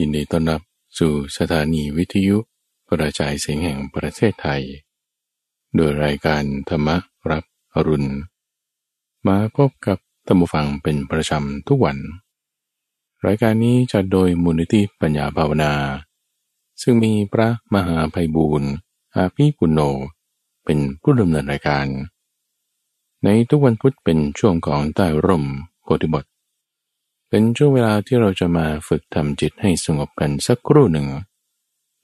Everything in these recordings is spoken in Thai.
ยินดีต้อนรับสู่สถานีวิทยุกระจายเสียงแห่งประเทศไทย โดยรายการธรรมรับอรุณ มาพบกับตัมบูฟังเป็นประจำทุกวัน รายการนี้จะโดยมูลนิธิปัญญาภาวนา ซึ่งมีพระมหาภัยบูรณ์อาภีปุณโญเป็นผู้ดำเนินรายการ ในทุกวันพุธเป็นช่วงของใต้ร่มโพธิบท เป็นช่วงเวลาที่เราจะมาฝึกทำจิตให้สงบกันสักครู่หนึ่ง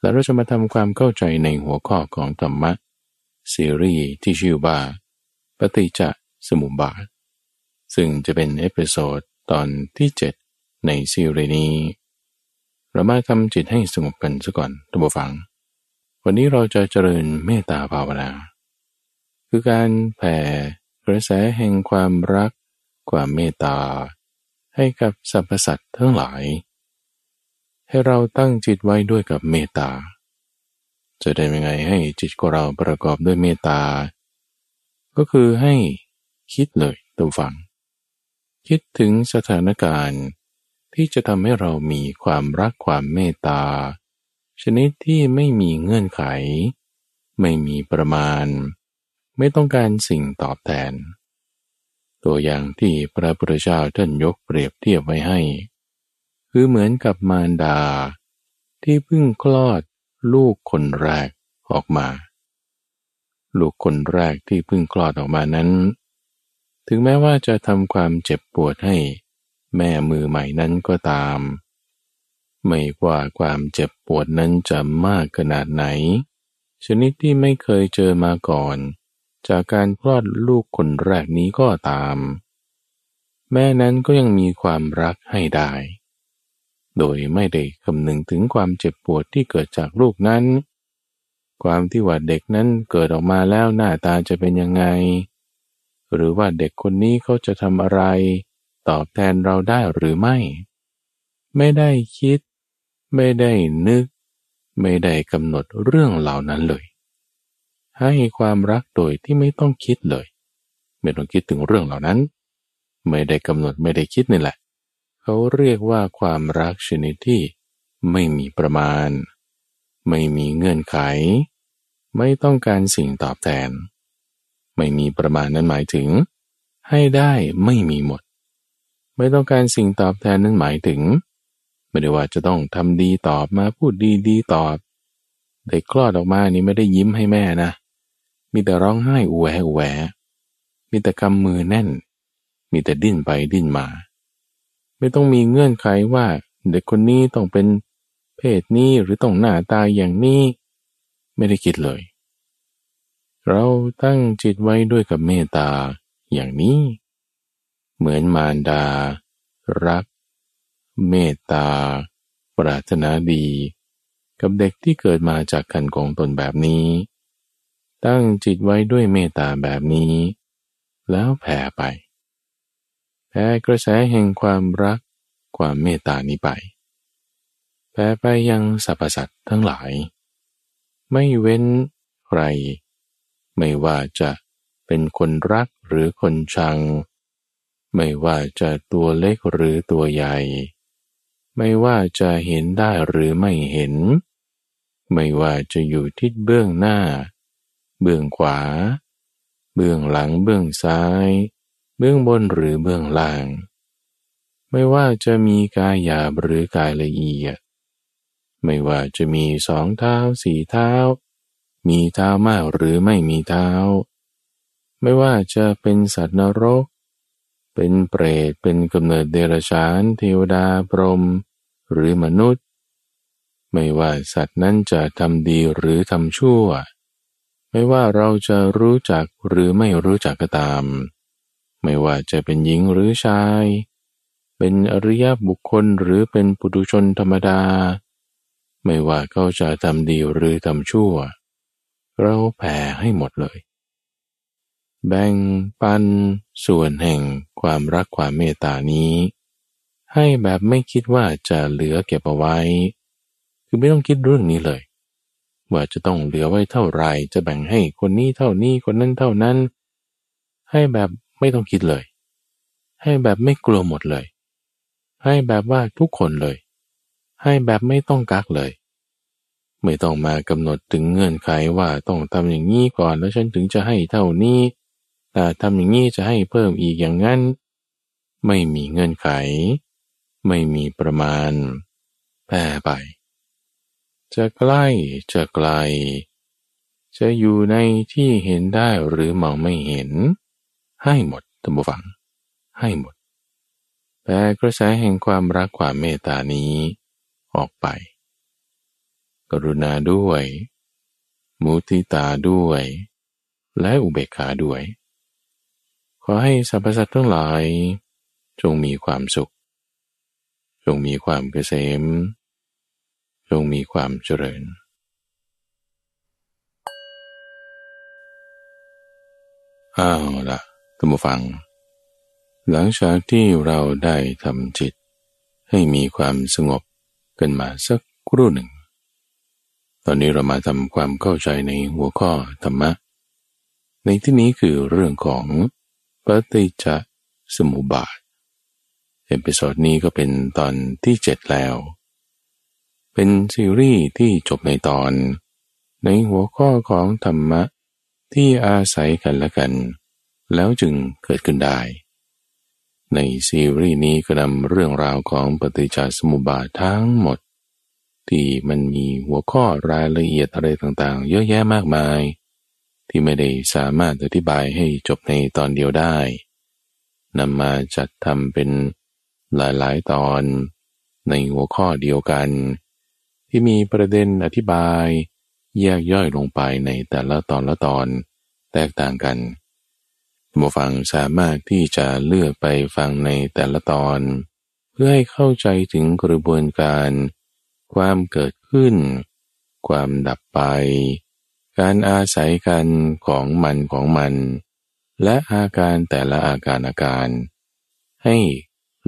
แล้วเราจะมาทำความเข้าใจในหัวข้อของธรรมะซีรีส์ที่ชื่อว่าปฏิจจสมุปบาท ซึ่งจะเป็น episode ตอนที่ 7 ในซีรีส์นี้ เรามาทำจิตให้สงบกันซะก่อนทุกฟัง วันนี้เราจะเจริญเมตตาภาวนา คือการแผ่กระแสแห่งความรัก ความเมตตา ให้กับสรรพสัตว์ทั้งหลาย ให้เราตั้งจิตไว้ด้วยกับเมตตา จะได้ยังไงให้จิตของเราประกอบด้วยเมตตา ก็คือให้คิดเลยตัวฝัง คิดถึงสถานการณ์ที่จะทำให้เรามีความรักความเมตตา ชนิดที่ไม่มีเงื่อนไข ไม่มีประมาณ ไม่ต้องการสิ่งตอบแทน ตัวอย่างที่พระพุทธเจ้าท่านยกเปรียบเทียบไว้ให้ คือเหมือนกับมารดา ที่เพิ่งคลอดลูกคนแรกออกมา ลูกคนแรกที่เพิ่งคลอดออกมานั้น ถึงแม้ว่าจะทำความเจ็บปวดให้แม่มือใหม่นั้นก็ตาม ไม่ว่าความเจ็บปวดนั้นจะมากขนาดไหน ชนิดที่ไม่เคยเจอมาก่อน จากการคลอดลูกคนแรกนี้ก็ตาม แม่นั้นก็ยังมีความรักให้ได้ โดยไม่ได้คำนึงถึงความเจ็บปวดที่เกิดจากลูกนั้น ความที่ว่าเด็กนั้นเกิดออกมาแล้วหน้าตาจะเป็นยังไง หรือว่าเด็กคนนี้เขาจะทำอะไร ตอบแทนเราได้หรือไม่ ไม่ได้คิด ไม่ได้นึก ไม่ได้กำหนดเรื่องเหล่านั้นเลย ให้ความรักโดยที่ไม่ต้องคิดเลย ไม่ต้องคิดถึงเรื่องเหล่านั้น ไม่ได้กำหนดไม่ได้คิดนี่แหละ เขาเรียกว่าความรักชนิดที่ไม่มีประมาณ ไม่มีเงื่อนไข ไม่ต้องการสิ่งตอบแทน ไม่มีประมาณนั้นหมายถึง ให้ได้ไม่มีหมด ไม่ต้องการสิ่งตอบแทนนั้นหมายถึง ไม่ได้ว่าจะต้องทำดีตอบมาพูดดีดีตอบเด็กคลอดออกมานี่ไม่ได้ยิ้มให้แม่นะ มีแต่ร้องไห้อแวอแวมีแต่กำมือแน่น มีแต่ดิ้นไปดิ้นมา ไม่ต้องมีเงื่อนไขว่า เด็กคนนี้ต้องเป็นเพศนี้หรือต้องหน้าตาอย่างนี้ ไม่ได้คิดเลย เราตั้งจิตไว้ด้วยกับเมตตาอย่างนี้ เหมือนมารดา รัก เมตตา ปรารถนาดี กับเด็กที่เกิดมาจากกันของตนแบบนี้ ตั้งจิตไว้ด้วยเมตตาแบบนี้ แล้วแผ่ไปแผ่กระแสแห่งความรักความเมตตานี้ไปแผ่ไปยังสรรพสัตว์ทั้งหลาย ไม่เว้นใคร ไม่ว่าจะเป็นคนรักหรือคนชัง ไม่ว่าจะตัวเล็กหรือตัวใหญ่ ไม่ว่าจะเห็นได้หรือไม่เห็น ไม่ว่าจะอยู่ทิศเบื้องหน้า เบื้องขวา เบื้องหลังเบื้องซ้าย เบื้องบนหรือเบื้องล่าง ไม่ว่าจะมีกายหยาบหรือกายละเอียด ไม่ว่าจะมีสองเท้าสี่เท้า มีเท้ามากหรือไม่มีเท้า ไม่ว่าจะเป็นสัตว์นรก เป็นเปรต เป็นกำเนิดเดรัจฉาน เทวดาพรหมหรือมนุษย์ ไม่ว่าสัตว์นั้นจะทำดีหรือทำชั่ว ไม่ว่าเราจะรู้จักหรือไม่รู้จักก็ตาม ไม่ว่าจะเป็นหญิงหรือชาย เป็นอริยบุคคลหรือเป็นปุถุชนธรรมดา ไม่ว่าเขาจะทำดีหรือทำชั่ว เราแผ่ให้หมดเลย แบ่งปันส่วนแห่งความรักความเมตตานี้ ให้แบบไม่คิดว่าจะเหลือเก็บเอาไว้ คือไม่ต้องคิดเรื่องนี้เลย ว่าจะต้องเหลือไว้เท่าไรจะแบ่งให้คนนี้เท่านี้คนนั้นเท่านั้น ให้แบบไม่ต้องคิดเลย ให้แบบไม่กลัวหมดเลย ให้แบบว่าทุกคนเลย ให้แบบไม่ต้องกักเลย ไม่ต้องมากำหนดถึงเงื่อนไขว่าต้องทำอย่างนี้ก่อนแล้วฉันถึงจะให้เท่านี้แต่ทำอย่างนี้จะให้เพิ่มอีกอย่างนั้น ไม่มีเงื่อนไข ไม่มีประมาณแปรไป จะใกล้จะไกล จะอยู่ในที่เห็นได้หรือมองไม่เห็น ให้หมดตัมบูฟัง ให้หมด แต่กระแสแห่งความรักความเมตตานี้ออกไป กรุณาด้วย มุทิตาด้วย และอุเบกขาด้วย ขอให้สรรพสัตว์ทั้งหลาย จงมีความสุข จงมีความเกษม จงมีความเจริญอ้าวละท่านผู้ฟัง หลังจากที่เราได้ทำจิต ให้มีความสงบกันมาสักครู่หนึ่ง ตอนนี้เรามาทำความเข้าใจในหัวข้อธรรมะ ในที่นี้คือเรื่องของปฏิจจสมุปบาท episode นี้ก็เป็นตอนที่เจ็ดแล้ว เป็นซีรีส์ที่จบในตอน ในหัวข้อของธรรมะที่อาศัยกันและกัน แล้วจึงเกิดขึ้นได้ ในซีรีส์นี้ก็นำเรื่องราวของปฏิจจสมุปบาททั้งหมด ที่มันมีหัวข้อรายละเอียดอะไรต่างๆ เยอะแยะมากมาย ที่ไม่ได้สามารถอธิบายให้จบในตอนเดียวได้นำมาจัดทำเป็นหลายๆตอนในหัวข้อเดียวกัน ที่มีประเด็นอธิบาย แยกย่อยลงไปในแต่ละตอนละตอน แตกต่างกันผู้ฟังสามารถที่จะเลือกไปฟังในแต่ละตอน เพื่อให้เข้าใจถึงกระบวนการ ความเกิดขึ้น ความดับไป การอาศัยกันของมันของมัน และอาการแต่ละอาการอาการ ให้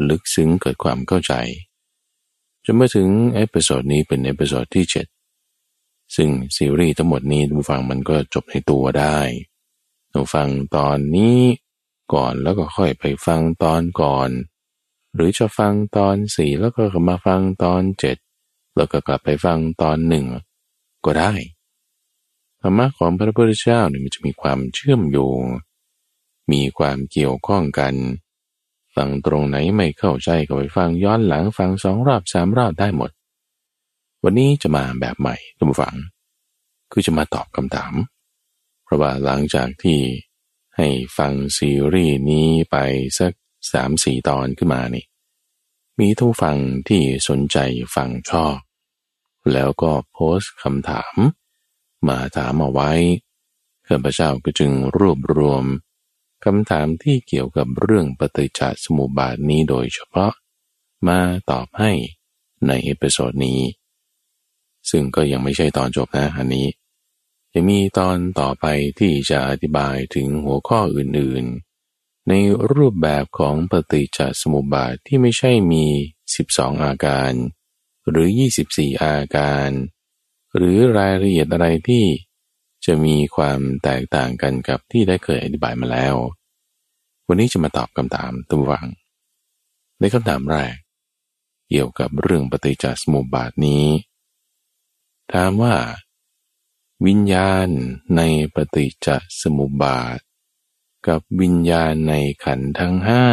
ลึกซึ้งเกิดความเข้าใจ จนมาถึง episode นี้เป็น episode ที่ 7 ซึ่งซีรีส์ทั้งหมดนี้ผู้ฟังมันก็จบในตัวได้เราฟังตอนนี้ก่อนแล้วก็ค่อยไปฟังตอนก่อน หรือจะฟังตอนสี่แล้วก็มาฟังตอนเจ็ดแล้วก็กลับไปฟังตอนหนึ่งก็ได้ธรรมะของพระพุทธเจ้าเนี่ยมันจะมีความเชื่อมโยง มีความเกี่ยวข้องกัน ฟังตรงไหนไม่เข้าใจก็ไปฟังย้อนหลังฟังสองรอบสามรอบได้หมด วันนี้จะมาแบบใหม่ทุกฝัง คือจะมาตอบคำถาม เพราะว่าหลังจากที่ให้ฟังซีรีส์นี้ไปสักสามสี่ตอนขึ้นมานี่ มีท่านผู้ฟังที่สนใจฟังชอบ แล้วก็โพสต์คำถาม มาถามเอาไว้ข้าพเจ้าก็จึงรวบรวม คำถามที่เกี่ยวกับเรื่องปฏิจจสมุปบาทนี้โดยเฉพาะ มาตอบให้ใน episode นี้ ซึ่งก็ยังไม่ใช่ตอนจบนะอันนี้ จะมีตอนต่อไปที่จะอธิบายถึงหัวข้ออื่นๆ ในรูปแบบของปฏิจจสมุปบาทที่ไม่ใช่มี 12 อาการ หรือ 24 อาการ หรือรายละเอียดอะไรที่ จะมีความแตกต่างกันกับที่ได้เคยอธิบายมาแล้ว วันนี้จะมาตอบคำถามตัววัง ในคำถามแรก เกี่ยวกับเรื่องปฏิจจสมุปบาทนี้ ถามว่า วิญญาณในปฏิจจสมุปบาท กับวิญญาณในขันทั้งห้า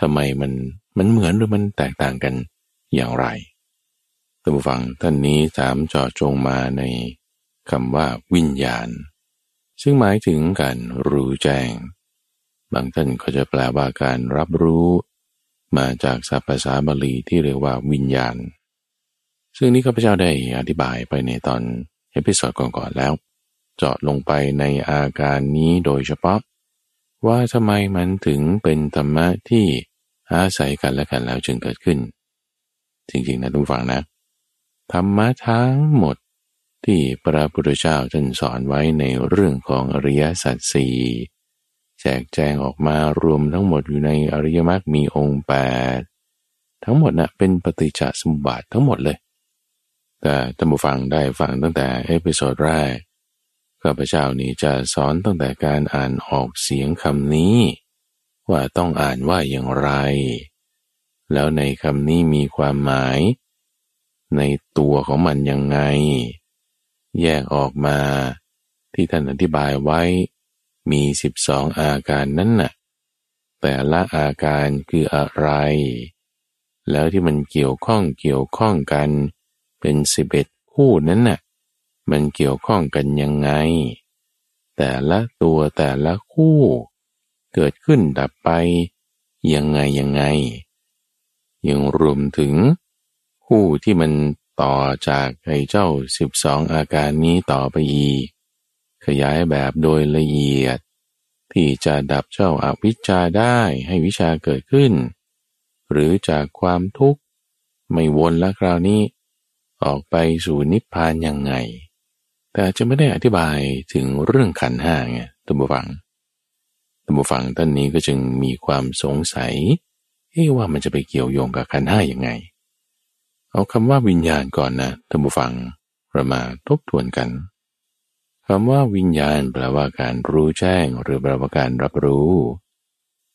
ทำไมมันมันเหมือนหรือมันแตกต่างกันอย่างไรท่านผู้ฟังท่านนี้ถามจอจงมาใน คำว่าวิญญาณ ซึ่งหมายถึงการรู้แจ้ง บางท่านก็จะแปลว่าการรับรู้ มาจากศัพท์ภาษาบาลีที่เรียกว่าวิญญาณ ซึ่งนี้ข้าพเจ้าได้อธิบายไปในตอน episode ก่อนๆแล้ว เจาะลงไปในอาการนี้โดยเฉพาะ ว่าทำไมมันถึงเป็นธรรมะที่อาศัยกันและกันแล้วจึงเกิดขึ้น จริงๆนะท่านผู้ฟังนะธรรมะทั้งหมด ที่พระพุทธเจ้าท่านสอนไว้ในเรื่องของอริยสัจสี่แจกแจงออกมารวมทั้งหมดอยู่ในอริยมรรคมีองค์แปดทั้งหมดน่ะเป็นปฏิจจสมุปบาททั้งหมดเลย แต่ท่านผู้ฟังได้ฟังตั้งแต่ episode แรกข้าพเจ้านี้จะสอนตั้งแต่การอ่านออกเสียงคำนี้ ว่าต้องอ่านว่าอย่างไร แล้วในคำนี้มีความหมาย ในตัวของมันยังไง แยกออกมาที่ท่านอธิบายไว้ มีสิบสองอาการนั้นน่ะแต่ละอาการคืออะไร แล้วที่มันเกี่ยวข้องเกี่ยวข้องกันเป็นสิบเอ็ดคู่นั้นน่ะมันเกี่ยวข้องกันยังไง แต่ละตัวแต่ละคู่ เกิดขึ้นดับไปยังไงยังไงยังรวมถึง คู่ที่มัน ต่อจากไอ้เจ้าสิบสองอาการนี้ต่อไปอีก ขยายแบบโดยละเอียด ที่จะดับเจ้าอาวิชชาได้ให้วิชาเกิดขึ้น หรือจากความทุกข์ ไม่วนแล้วคราวนี้ ออกไปสู่นิพพานยังไง แต่จะไม่ได้อธิบายถึงเรื่องขันห้าไงตัมบูฟังตัมบูฟังท่านนี้ก็จึงมีความสงสัยเอ๊ว่ามันจะไปเกี่ยวโยงกับขันห้ายังไง เอาคำว่าวิญญาณก่อนนะท่านผู้ฟังเรามาทบทวนกันคำว่าวิญญาณแปลว่าการรู้แจ้งหรือแปลว่าการรับรู้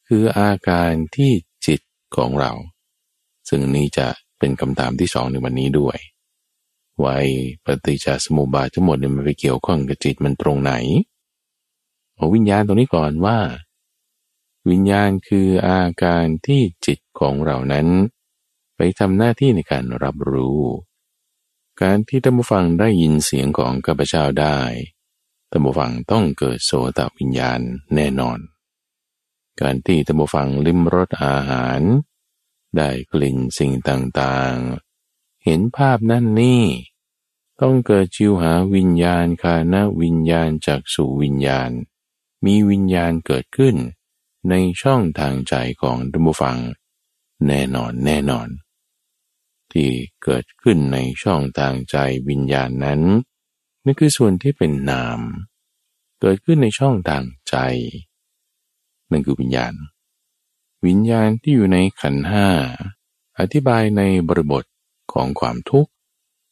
คืออาการที่จิตของเรา ซึ่งนี้จะเป็นคำถามที่สองในวันนี้ด้วยวาปฏิจจสมุปบาททั้งหมดเนี่ยมันไปเกี่ยวข้องกับจิตมันตรงไหนเอาวิญญาณตรงนี้ก่อนว่า วิญญาณคืออาการที่จิตของเรานั้น ทำหน้าที่ในการรับรู้ การที่ท่านผู้ฟังได้ยินเสียงของข้าพเจ้าได้ท่านผู้ฟังต้องเกิดโสตวิญญาณแน่นอน การที่ท่านผู้ฟังลิ้มรสอาหาร ได้กลิ่นสิ่งต่างๆ เห็นภาพนั่นนี่ ต้องเกิดจิวหาวิญญาณคานวิญญาณจากสู่วิญญาณ มีวิญญาณเกิดขึ้นในช่องทางใจของท่านผู้ฟัง แน่นอนแน่นอน ที่เกิดขึ้นในช่องทางใจวิญญาณนั้นนั่นคือส่วนที่เป็นนาม เกิดขึ้นในช่องทางใจ นั่นคือวิญญาณ วิญญาณที่อยู่ในขันห้าอธิบายในบริบทของความทุกข์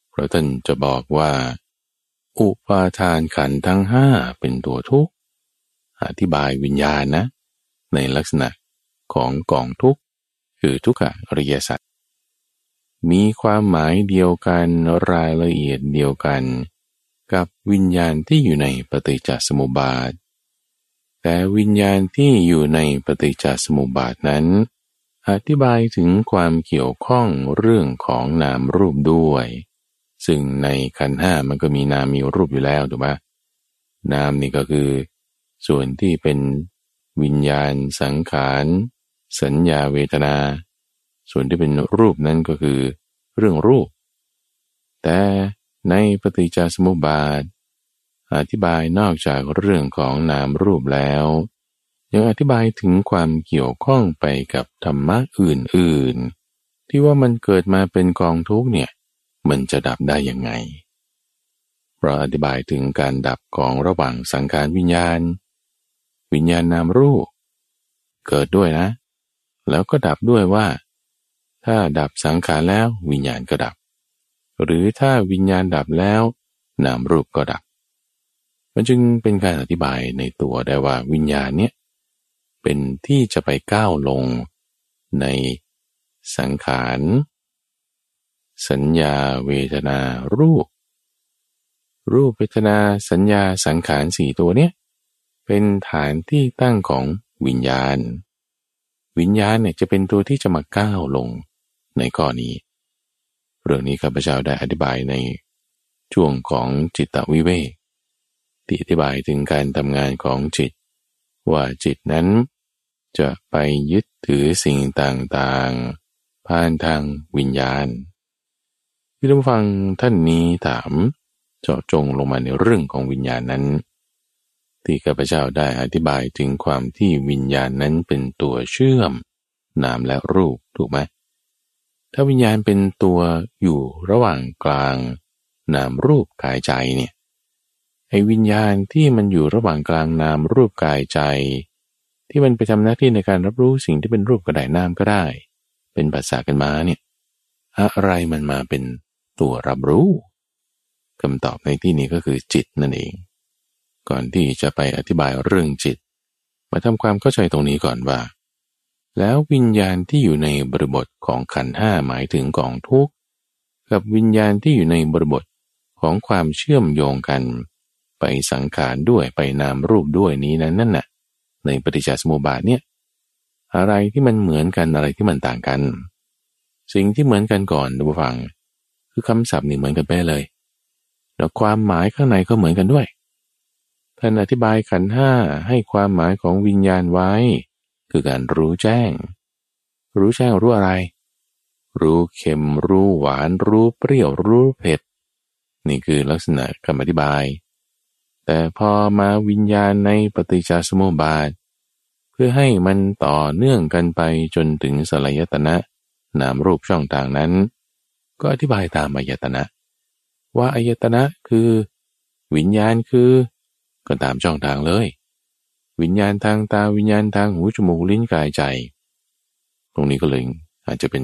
เพราะท่านจะบอกว่า อุปาทานขันทั้งห้าเป็นตัวทุกข์อธิบายวิญญาณนะ ในลักษณะของกองทุกข์คือทุกขอริยสัจ มีความหมายเดียวกันรายละเอียดเดียวกัน กับวิญญาณที่อยู่ในปฏิจจสมุปบาท แต่วิญญาณที่อยู่ในปฏิจจสมุปบาทนั้น อธิบายถึงความเกี่ยวข้องเรื่องของนามรูปด้วย ซึ่งในขันห้ามันก็มีนามมีรูปอยู่แล้วถูกไหมนามนี่ก็คือ ส่วนที่เป็นวิญญาณสังขาร สัญญาเวทนา ส่วนที่เป็นรูปนั้นก็คือ เรื่องรูป แต่ในปฏิจจสมุปบาท อธิบายนอกจากเรื่องของนามรูปแล้ว ยังอธิบายถึงความเกี่ยวข้องไปกับธรรมะอื่นๆ ที่ว่ามันเกิดมาเป็นกองทุกเนี่ย มันจะดับได้ยังไงเราอธิบายถึงการดับของระหว่างสังขารวิญญาณ วิญญาณนามรูป เกิดด้วยนะ แล้วก็ดับด้วยว่า ถ้าดับสังขารแล้ววิญญาณก็ดับ หรือถ้าวิญญาณดับแล้วนามรูปก็ดับ มันจึงเป็นการอธิบายในตัวได้ว่าวิญญาณเนี้ยเป็นที่จะไปก้าวลงในสังขารสัญญาเวทนารูป รูปเวทนาสัญญาสังขารสี่ตัวเนี้ยเป็นฐานที่ตั้งของวิญญาณ วิญญาณเนี่ยจะเป็นตัวที่จะมาก้าวลง ในข้อนี้ เรื่องนี้ข้าพเจ้าได้อธิบายในช่วงของจิตวิเวกที่อธิบายถึงการทำงานของจิต ว่าจิตนั้น จะไปยึดถือสิ่งต่างๆ ผ่านทางวิญญาณพี่ต้องฟังท่านนี้ถามเจาะจงลงมาในเรื่องของวิญญาณนั้น ที่ข้าพเจ้าได้อธิบายถึงความที่วิญญาณนั้นเป็นตัวเชื่อม นามและรูปถูกไหม ถ้าวิญญาณเป็นตัวอยู่ระหว่างกลางนามรูปกายใจเนี่ยไอ้วิญญาณที่มันอยู่ระหว่างกลางนามรูปกายใจ ที่มันไปทำหน้าที่ในการรับรู้สิ่งที่เป็นรูปกระไดนามก็ได้ เป็นภาษากันมาเนี่ยอะไรมันมาเป็นตัวรับรู้คำตอบในที่นี้ก็คือจิตนั่นเอง ก่อนที่จะไปอธิบายเรื่องจิต มาทำความเข้าใจตรงนี้ก่อนว่า แล้ววิญญาณที่อยู่ในบริบทของขันห้าหมายถึงกองทุกข์กับวิญญาณที่อยู่ในบริบทของความเชื่อมโยงกัน ไปสังขารด้วยไปนามรูปด้วยนี้นั้นนั่นน่ะ ในปฏิจจสมุปบาทเนี่ยอะไรที่มันเหมือนกันอะไรที่มันต่างกัน สิ่งที่เหมือนกันก่อนดูฟัง คือคำศัพท์นี่เหมือนกันไปเลย แล้วความหมายข้างในก็เหมือนกันด้วยท่านอธิบายขันห้าให้ความหมายของวิญญาณไว้ คือการรู้แจ้ง รู้แจ้งรู้อะไร รู้เค็มรู้หวานรู้เปรี้ยวรู้เผ็ด นี่คือลักษณะคำอธิบาย แต่พอมาวิญญาณในปฏิจจสมุปบาท เพื่อให้มันต่อเนื่องกันไปจนถึงสลายตนะ นามรูปช่องต่างนั้น ก็อธิบายตามอายตนะ ว่าอายตนะคือ วิญญาณคือ ก็ตามช่องทางเลย วิญญาณทางตาวิญญาณทางหูจมูกลิ้นกายใจ ตรงนี้ก็เลยอาจจะเป็น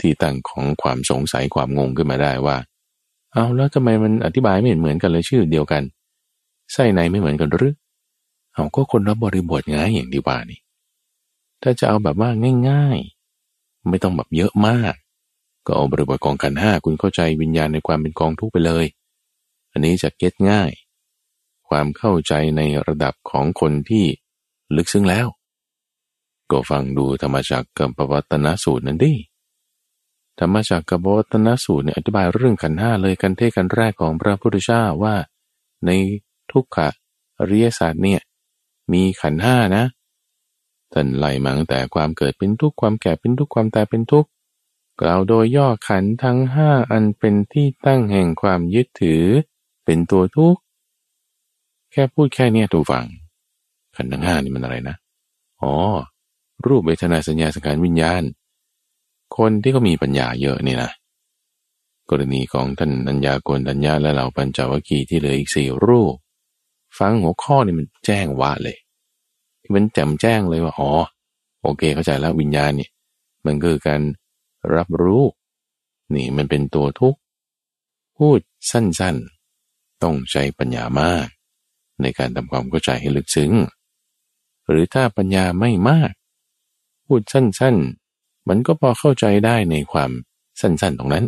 ที่ตั้งของความสงสัยความงงขึ้นมาได้ว่า เอาแล้วทำไมมันอธิบายไม่เหมือนกันเลยชื่อเดียวกันไส้ในไม่เหมือนกันหรือเอาก็คนรับบริบทง่ายอย่างดีว่านี่ ถ้าจะเอาแบบว่าง่ายๆ ไม่ต้องแบบเยอะมาก ก็เอาบริบทของขันห้าคุณเข้าใจวิญญาณในความเป็นกองทุกไปเลย อันนี้จะเก็ตง่าย ความเข้าใจในระดับของคนที่ลึกซึ้งแล้ว ก็ฟังดูธรรมจักกับปวัตนสูตรนั้นดิธรรมจักกับปวัตนสูตรเนี่ยอธิบายเรื่องขันห้าเลยกันเทศกันแรกของพระพุทธเจ้าว่า ในทุกขะอริยศาสตร์เนี่ยมีขันห้านะท่านไล่มาตั้งแต่ความเกิดเป็นทุกข์ความแก่เป็นทุกข์ความตายเป็นทุกข์กล่าวโดยย่อขันทั้งห้าอันเป็นที่ตั้งแห่งความยึดถือ เป็นตัวทุกข์ แค่พูดแค่เนี้ยตูฟัง ขันธ์ทั้งห้านี่มันอะไรนะอ๋อ รูปเวทนาสัญญาสังขารวิญญาณ คนที่เขามีปัญญาเยอะนี่นะกรณีของท่านอัญญาโกนัญญาและเหล่าปัญจวัคคีย์ที่เหลืออีกสี่รูป ฟังหัวข้อนี่มันแจ้งว่าเลยมันแจ่มแจ้งเลยว่าอ๋อโอเคเข้าใจแล้ววิญญาณเนี่ยมันคือการรับรู้ นี่มันเป็นตัวทุกข์พูดสั้นๆ ต้องใช้ปัญญามาก ในการทำความเข้าใจให้ลึกซึ้ง หรือถ้าปัญญาไม่มาก พูดสั้นๆ มันก็พอเข้าใจได้ในความสั้นๆตรงนั้น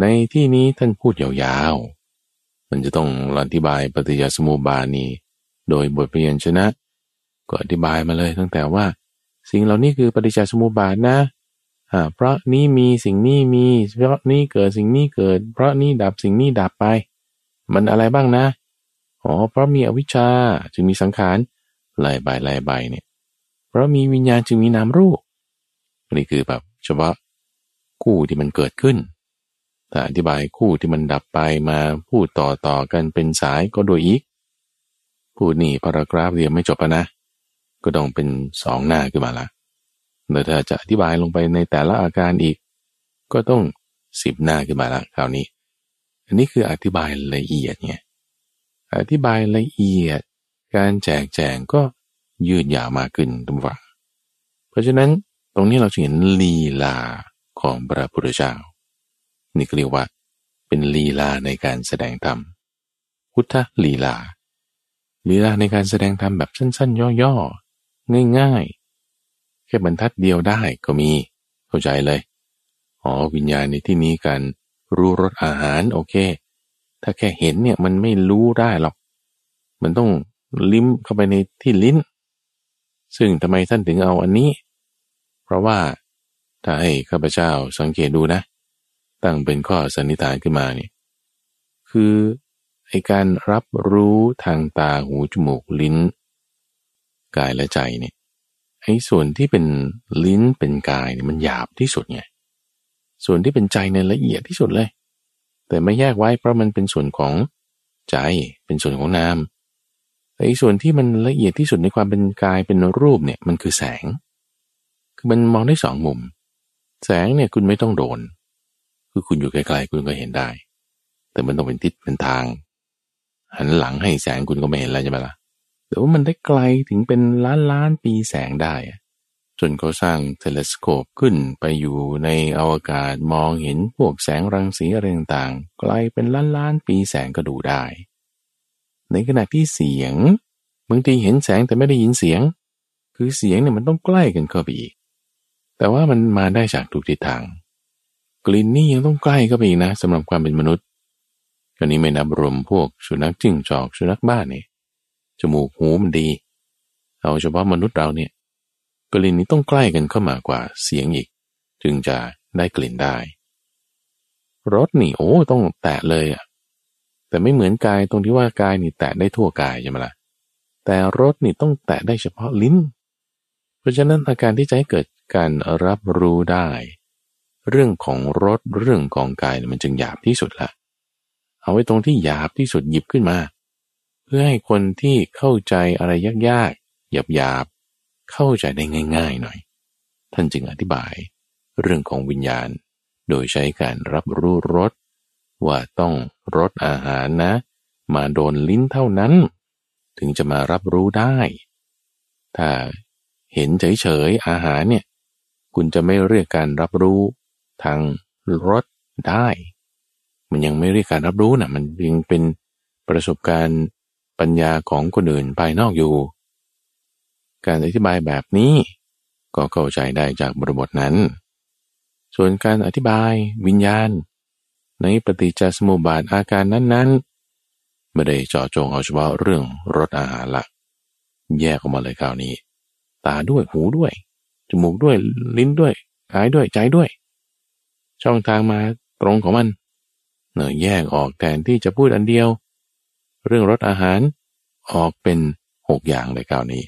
ในที่นี้ท่านพูดยาวๆ มันจะต้องอธิบายปฏิจจสมุปบาทนี้ โดยบทเรียนชนะ ก็อธิบายมาเลยตั้งแต่ว่า สิ่งเหล่านี้คือปฏิจจสมุปบาทนะอ่าเพราะนี้มีสิ่งนี้มี เพราะนี้เกิดสิ่งนี้เกิด เพราะนี้ดับสิ่งนี้ดับไป มันอะไรบ้างนะ อ๋อเพราะมีอวิชชาจึงมีสังขารลายใบลายใบเนี่ย เพราะมีวิญญาณจึงมีนามรูปนี่คือแบบเฉพาะคู่ที่มันเกิดขึ้นถ้าอธิบายคู่ที่มันดับไปมาพูดต่อต่อกันเป็นสายก็โดยอีก พูดนี่พารากราฟเรียงไม่จบนะ ก็ต้องเป็นสองหน้าขึ้นมาละแต่ถ้าจะอธิบายลงไปในแต่ละอาการอีก ก็ต้องสิบหน้าขึ้นมาละคราวนี้ อันนี้คืออธิบายละเอียดไง อธิบายละเอียด การแจกแจงก็ยืดยาวมากขึ้นทุกฝังเพราะฉะนั้นตรงนี้เราจะเห็นลีลาของพระพุทธเจ้านี่เรียกว่า เป็นลีลาในการแสดงธรรมพุทธลีลา ลีลาในการแสดงธรรมแบบสั้น ๆ ย่อๆ ง่ายๆ แค่บรรทัดเดียวได้ก็มี เข้าใจเลย อ๋อวิญญาณในที่นี้การรู้รสอาหารโอเค ถ้าแค่เห็นเนี่ยมันไม่รู้ได้หรอก มันต้องลิ้มเข้าไปในที่ลิ้น ซึ่งทำไมท่านถึงเอาอันนี้ เพราะว่าถ้าให้ข้าพเจ้าสังเกตดูนะ ตั้งเป็นข้อสันนิษฐานขึ้นมาเนี่ยคือไอการรับรู้ทางตาหูจมูกลิ้น กายและใจเนี่ยไอ้ส่วนที่เป็นลิ้นเป็นกายเนี่ยมันหยาบที่สุดไง ส่วนที่เป็นใจในละเอียดที่สุดเลย แต่ไม่แยกไว้เพราะมันเป็นส่วนของใจ เป็นส่วนของนามแต่อีกส่วนที่มันละเอียดที่สุดในความเป็นกายเป็นรูปเนี่ยมันคือแสง คือมันมองได้สองมุม แสงเนี่ยคุณไม่ต้องโดน คือคุณอยู่ไกลๆคุณก็เห็นได้ แต่มันต้องเป็นทิศเป็นทาง หันหลังให้แสงคุณก็ไม่เห็นแล้วใช่ไหมล่ะแต่ว่ามันได้ไกลถึงเป็นล้านล้านปีแสงได้ จนเขาสร้างเทเลสโคปขึ้นไปอยู่ในอวกาศมองเห็นพวกแสงรังสีอะไรต่างๆไกลเป็นล้านล้านปีแสงก็ดูได้ ในขณะที่เสียงบางทีเห็นแสงแต่ไม่ได้ยินเสียง คือเสียงเนี่ยมันต้องใกล้กันเข้าไปอีก แต่ว่ามันมาได้จากทุกทิศทาง กลิ่นนี่ยังต้องใกล้ก็ไปอีกนะสำหรับความเป็นมนุษย์ก็นี้ไม่นับรวมพวกสุนัขจิ้งจอกสุนัขบ้านนี่จมูกหูมันดี เอาเฉพาะมนุษย์เราเนี่ย กลิ่นนี้ต้องใกล้กันเข้ามากว่าเสียงอีก จึงจะได้กลิ่นได้รสนี่โอ้ต้องแตะเลยอะแต่ไม่เหมือนกายตรงที่ว่ากายนี่แตะได้ทั่วกายใช่ไหมละ่ะแต่รสนี่ต้องแตะได้เฉพาะลิ้น เพราะฉะนั้นอาการที่จะให้เกิดการรับรู้ได้ เรื่องของรสเรื่องของกายมันจึงหยาบที่สุดละเอาไว้ตรงที่หยาบที่สุดหยิบขึ้นมา เพื่อให้คนที่เข้าใจอะไรยากๆหยาบๆ เข้าใจได้ง่ายๆหน่อย ท่านจึงอธิบายเรื่องของวิญญาณ โดยใช้การรับรู้รสว่าต้องรสอาหารนะ มาโดนลิ้นเท่านั้น ถึงจะมารับรู้ได้ ถ้าเห็นเฉยๆอาหารเนี่ย คุณจะไม่เรียกการรับรู้ทางรสได้ มันยังไม่เรียกการรับรู้นะมันยังเป็นประสบการณ์ปัญญาของคนอื่นภายนอกอยู่ การอธิบายแบบนี้ก็เข้าใจได้จากบริบทนั้น ส่วนการอธิบายวิญญาณ ในปฏิจจสมุปบาทอาการนั้นๆ ไม่ได้เจาะจงเอาเฉพาะเรื่องรสอาหารละแยกออกมาเลยคราวนี้ ตาด้วยหูด้วย จมูกด้วยลิ้นด้วยกายด้วยใจด้วย ช่องทางมาตรงของมันเนอแยกออกแทนที่จะพูดอันเดียว เรื่องรสอาหารออกเป็นหกอย่างเลยคราวนี้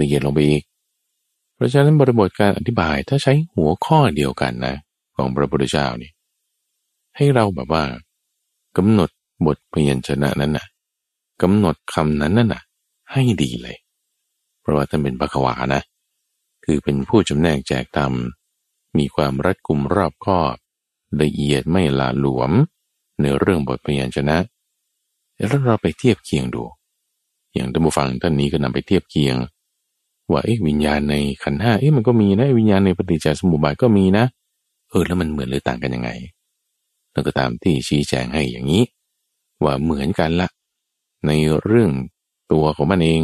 ละเอียดลงไปอีกเพราะฉะนั้นบริบทการอธิบายถ้าใช้หัวข้อเดียวกันนะ ของพระพุทธเจ้านี่ ให้เราแบบว่ากำหนดบทพยัญชนะนั้นน่ะกำหนดคำนั้นน่ะ ให้ดีเลย เพราะว่าท่านเป็นพระขวานะ คือเป็นผู้จำแนกแจกธรรมมีความรัดกุมรอบคอบละเอียดไม่ลาหลวม ในเรื่องบทพยัญชนะ แล้วเราไปเทียบเคียงดู อย่างท่านผู้ฟังท่านนี้ก็นำไปเทียบเคียง ว่าเอ๊ะวิญญาณในขันห้าเอ๊ะมันก็มีนะวิญญาณในปฏิจจสมุปบาทก็มีนะ เออแล้วมันเหมือนหรือต่างกันยังไงแล้วก็ตามที่ชี้แจงให้อย่างนี้ ว่าเหมือนกันละ ในเรื่องตัวของมันเอง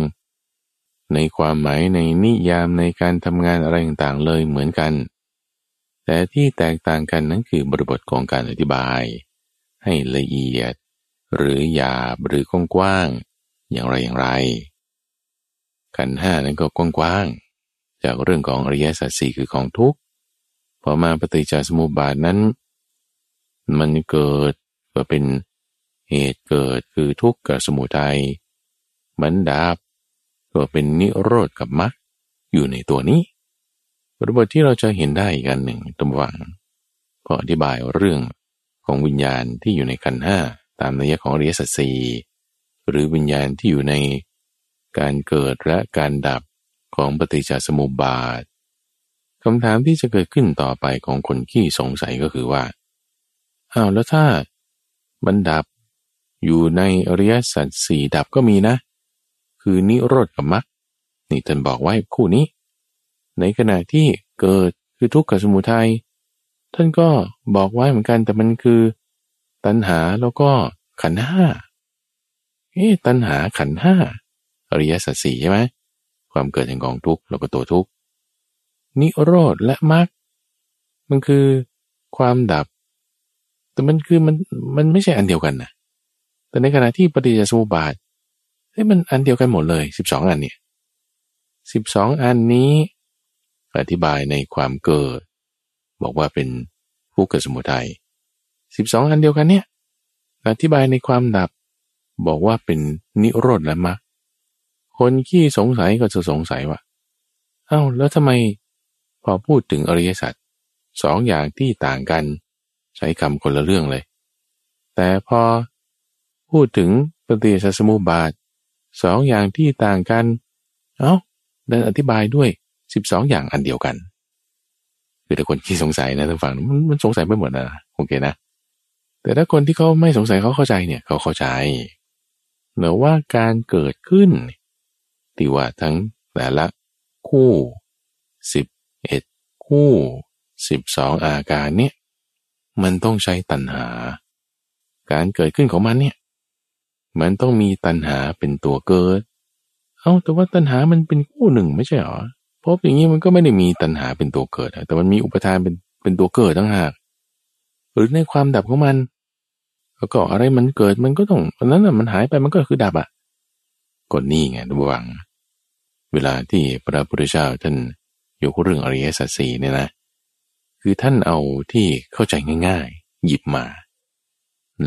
ในความหมายในนิยามในการทำงานอะไรต่างๆเลยเหมือนกัน แต่ที่แตกต่างกันนั้นคือบริบทของการอธิบาย ให้ละเอียด หรือหยาบหรือกว้างๆอย่างไรอย่างไร ขันห้านั้นก็กว้างๆจากเรื่องของอริยสัจสี่คือของทุกข์พอมาปฏิจจสมุปบาทนั้น มันเกิดก็เป็นเหตุเกิดคือทุกข์กับสมุทัยมันดับก็เป็นนิโรธกับมรรคอยู่ในตัวนี้บทบทที่เราจะเห็นได้กันหนึ่งตำวังก็อธิบายเรื่องของวิญญาณที่อยู่ในขันห้าตามนัยของอริยสัจสี่หรือวิญญาณที่อยู่ใน การเกิดและการดับของปฏิจจสมุปบาทคำถามที่จะเกิดขึ้นต่อไปของคนที่สงสัยก็คือว่าอ้าวแล้วถ้ามันดับอยู่ในอริยสัจสี่ดับก็มีนะ คือนิโรธกับมรรคนี่ท่านบอกไว้คู่นี้ ในขณะที่เกิดคือทุกข์กับสมุทัยท่านก็บอกไว้เหมือนกันแต่มันคือ ตัณหาแล้วก็ขันห้าเอ๊ตัณหาขันห้า อริยสัจสี่ใช่ไหมความเกิดแห่งกองทุกข์แล้วก็ตัวทุกข์นิโรธและมรรคมันคือความดับ แต่มันคือมันมันไม่ใช่อันเดียวกันนะแต่ในขณะที่ปฏิจจสมุปบาทเฮ้ยมันอันเดียวกันหมดเลยสิบสองอันเนี่ยสิบสองอันนี้ อธิบายในความเกิด บอกว่าเป็นผู้เกิดสมุทัยสิบสองอันเดียวกันเนี่ยอธิบายในความดับ บอกว่าเป็นนิโรธและมรรค คนขี้สงสัยก็จะสงสัยว่า เอา้าแล้วทำไมพอพูดถึงอริยสัจสองอย่างที่ต่างกัน ใช้คำคนละเรื่องเลย แต่พอพูดถึงปฏิจจสมุปบาทสองอย่างที่ต่างกัน เอา้าดินอธิบายด้วยสิบสองอย่างอันเดียวกัน คือแต่คนที่สงสัยนะทางฝั่งมันมันสงสัยไปหมดนะโอเคนะ แต่ถ้าคนที่เขาไม่สงสัยเขาเข้าใจเนี่ยเขาเข้าใจเนือว่าการเกิดขึ้น ที่ว่าทั้งแต่ละคู่สิบเอ็ดคู่สิบสองอาการเนี่ยมันต้องใช้ตัณหา การเกิดขึ้นของมันเนี่ยมันต้องมีตัณหาเป็นตัวเกิด เอาแต่ว่าตัณหามันเป็นคู่หนึ่งไม่ใช่หรอพบอย่างนี้มันก็ไม่ได้มีตัณหาเป็นตัวเกิด แต่มันมีอุปทานเป็นเป็นตัวเกิดทั้งหาก หรือในความดับของมันแล้วก็อะไรมันเกิดมันก็ต้องอันนั้นน่ะมันหายไปมันก็คือดับอะก็นี่ไงดูวัง เวลาที่พระพุทธเจ้าท่านยกเรื่องอริยสัจสี่เนี่ยนะ คือท่านเอาที่เข้าใจง่าย ๆ หยิบมา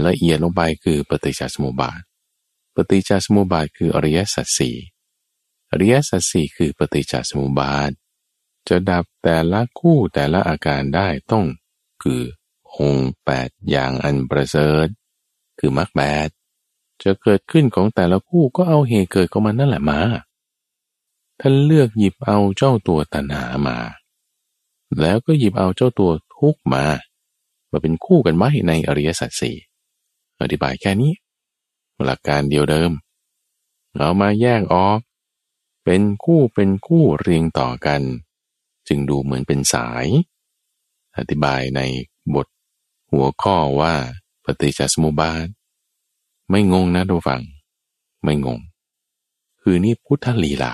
ละเอียดลงไปคือปฏิจจสมุปบาท ปฏิจจสมุปบาทคืออริยสัจสี่อริยสัจสี่คือปฏิจจสมุปบาท จะดับแต่ละคู่แต่ละอาการได้ต้องคือองแปดอย่างอันประเสริฐคือมรรคแปดจะเกิดขึ้นของแต่ละคู่ก็เอาเหตุเกิดของมันนั่นแหละมา ท่านเลือกหยิบเอาเจ้าตัวตัณหามา แล้วก็หยิบเอาเจ้าตัวทุกมา มาเป็นคู่กันไว้ในอริยสัจสี่อธิบายแค่นี้ หลักการเดียวเดิมเอามาแยกออก เป็นคู่เป็นคู่เรียงต่อกัน จึงดูเหมือนเป็นสาย อธิบายในบทหัวข้อว่าปฏิจจสมุปบาท ไม่งงนะทุกฝัง ไม่งง คือนี่พุทธลีลา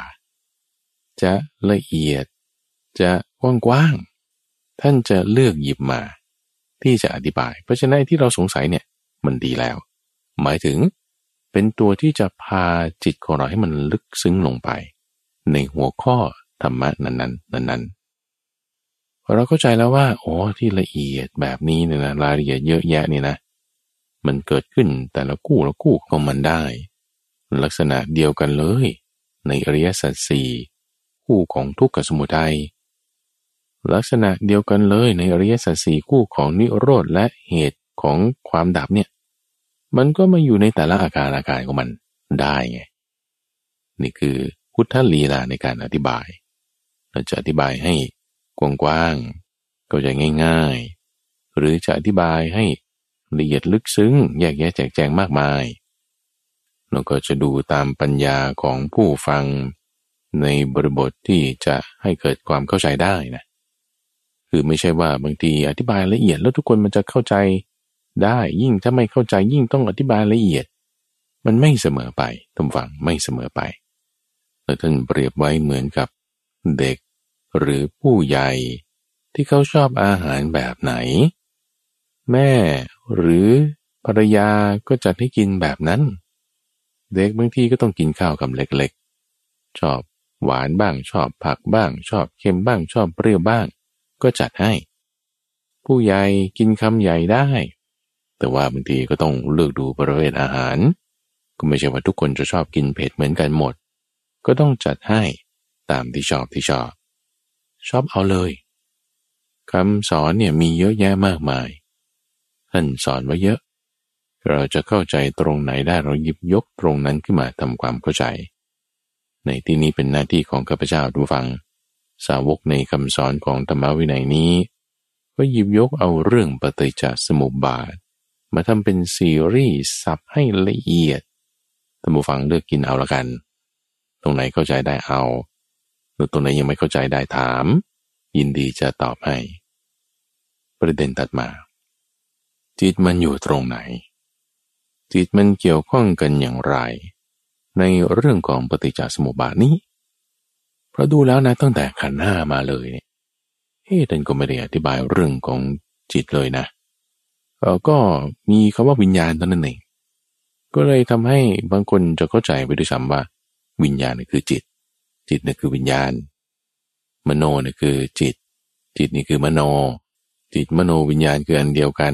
จะละเอียด จะกว้างๆท่านจะเลือกหยิบมา ที่จะอธิบาย เพราะฉะนั้นที่เราสงสัยเนี่ยมันดีแล้ว หมายถึงเป็นตัวที่จะพาจิตของเราให้มันลึกซึ้งลงไป ในหัวข้อธรรมะนั้นๆนั้นๆเราเข้าใจแล้วว่าโอ๋อที่ละเอียดแบบนี้เนี่ยนะรายละเอียดเยอะแยะนี่นะ มันเกิดขึ้นแต่ละคู่ละคู่ของมันได้ ลักษณะเดียวกันเลย ในอริยสัจสี่ คู่ของทุกข์กับสมุทัย ลักษณะเดียวกันเลยในอริยสัจสี่คู่ของนิโรธและเหตุของความดับเนี่ย มันก็มาอยู่ในแต่ละอาการอาการของมันได้ไง นี่คือพุทธลีลาในการอธิบาย เราจะอธิบายให้กว้างๆก็จะง่าย ๆ หรือจะอธิบายให้ละเอียดลึกซึ้ง แยกแยะแจกแจงมากมายเราก็จะดูตามปัญญาของผู้ฟัง ในบริบทที่จะให้เกิดความเข้าใจได้นะคือไม่ใช่ว่าบางทีอธิบายละเอียดแล้วทุกคนมันจะเข้าใจได้ ยิ่งถ้าไม่เข้าใจยิ่งต้องอธิบายละเอียด มันไม่เสมอไปทุกฝังไม่เสมอไปแล้วท่านเปรียบไว้เหมือนกับเด็กหรือผู้ใหญ่ที่เขาชอบอาหารแบบไหน แม่หรือภรรยาก็จัดให้กินแบบนั้น เด็กบางทีก็ต้องกินข้าวกับเล็กๆ ชอบ หวานบ้างชอบผักบ้าง ชอบเค็มบ้างชอบเปรี้ยวบ้าง ก็จัดให้ ผู้ใหญ่กินคำใหญ่ได้ แต่ว่าบางทีก็ต้องเลือกดูประเภทอาหาร ก็ไม่ใช่ว่าทุกคนจะชอบกินเผ็ดเหมือนกันหมด ก็ต้องจัดให้ตามที่ชอบที่ชอบ ชอบเอาเลยคำสอนเนี่ยมีเยอะแยะมากมายท่านสอนไว้เยอะ เราจะเข้าใจตรงไหนได้เราหยิบยกตรงนั้นขึ้นมาทำความเข้าใจ ในที่นี้เป็นหน้าที่ของข้าพเจ้าดูฟัง สาวกในคำสอนของธรรมวินัยนี้ ก็หยิบยกเอาเรื่องปฏิจจสมุปบาท มาทำเป็นซีรีส์สับให้ละเอียดท่านผู้ฟังเลือกกินเอาละกัน ตรงไหนเข้าใจได้เอาหรือตรงไหนยังไม่เข้าใจได้ถาม ยินดีจะตอบให้ ประเด็นตัดมา จิตมันอยู่ตรงไหน จิตมันเกี่ยวข้องกันอย่างไร ในเรื่องของปฏิจจสมุปบาทนี้เพราะดูแล้วนะตั้งแต่ขันห้ามาเลยเนี่ยเฮ้ท่านก็ไม่ได้อธิบายเรื่องของจิตเลยนะเออก็มีคำว่าวิญญาณตอนนั้นเองก็เลยทำให้บางคนจะเข้าใจไปด้วยซ้ำว่า วิญญาณนี่คือจิต จิตนี่คือวิญญาณ มโนนี่คือจิต จิตนี่คือมโน จิตมโนวิญญาณคืออันเดียวกัน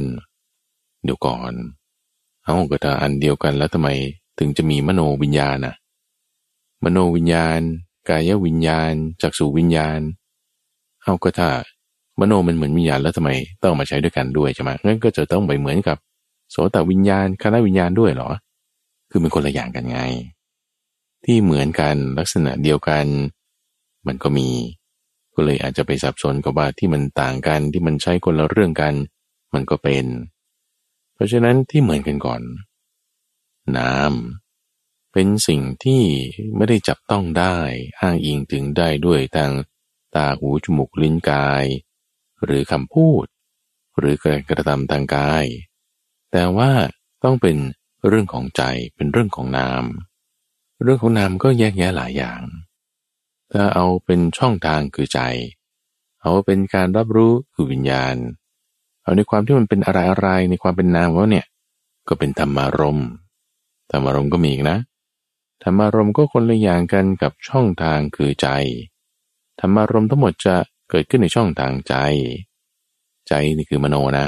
เดี๋ยวก่อน เอาก็ถ้าอันเดียวกันแล้วทำไม ถึงจะมีมโนวิญญาณนะมโนวิญญาณ กายวิญญาณจักษุวิญญาณ เอาก็ถ้ามโนมันเหมือนวิญญาณแล้วทำไมต้องมาใช้ด้วยกันด้วยใช่ไหมงั้นก็จะต้องไปเหมือนกับ โสตวิญญาณคณะวิญญาณด้วยเหรอ คือเป็นคนละอย่างกันไง ที่เหมือนกันลักษณะเดียวกัน มันก็มี ก็เลยอาจจะไปสับสนกับว่าที่มันต่างกันที่มันใช้คนละเรื่องกัน มันก็เป็น เพราะฉะนั้นที่เหมือนกันก่อน น้ำเป็นสิ่งที่ไม่ได้จับต้องได้อ้างอิงถึงได้ด้วยทางตาหูจมูกลิ้นกาย หรือคำพูด หรือการกระทำทางกาย แต่ว่าต้องเป็นเรื่องของใจเป็นเรื่องของนาม เรื่องของนามก็แยกแยะหลายอย่าง ถ้าเอาเป็นช่องทางคือใจ เอาเป็นการรับรู้คือวิญญาณ เอาในความที่มันเป็นอะไรอะไรในความเป็นนามว่าเนี่ย ก็เป็นธรรมารม ธรรมารมก็มีอีกนะ ธรรมารมก็คนละอย่างกันกับช่องทางคือใจ ธรรมารมทั้งหมดจะเกิดขึ้นในช่องทางใจ ใจนี่คือมโนนะ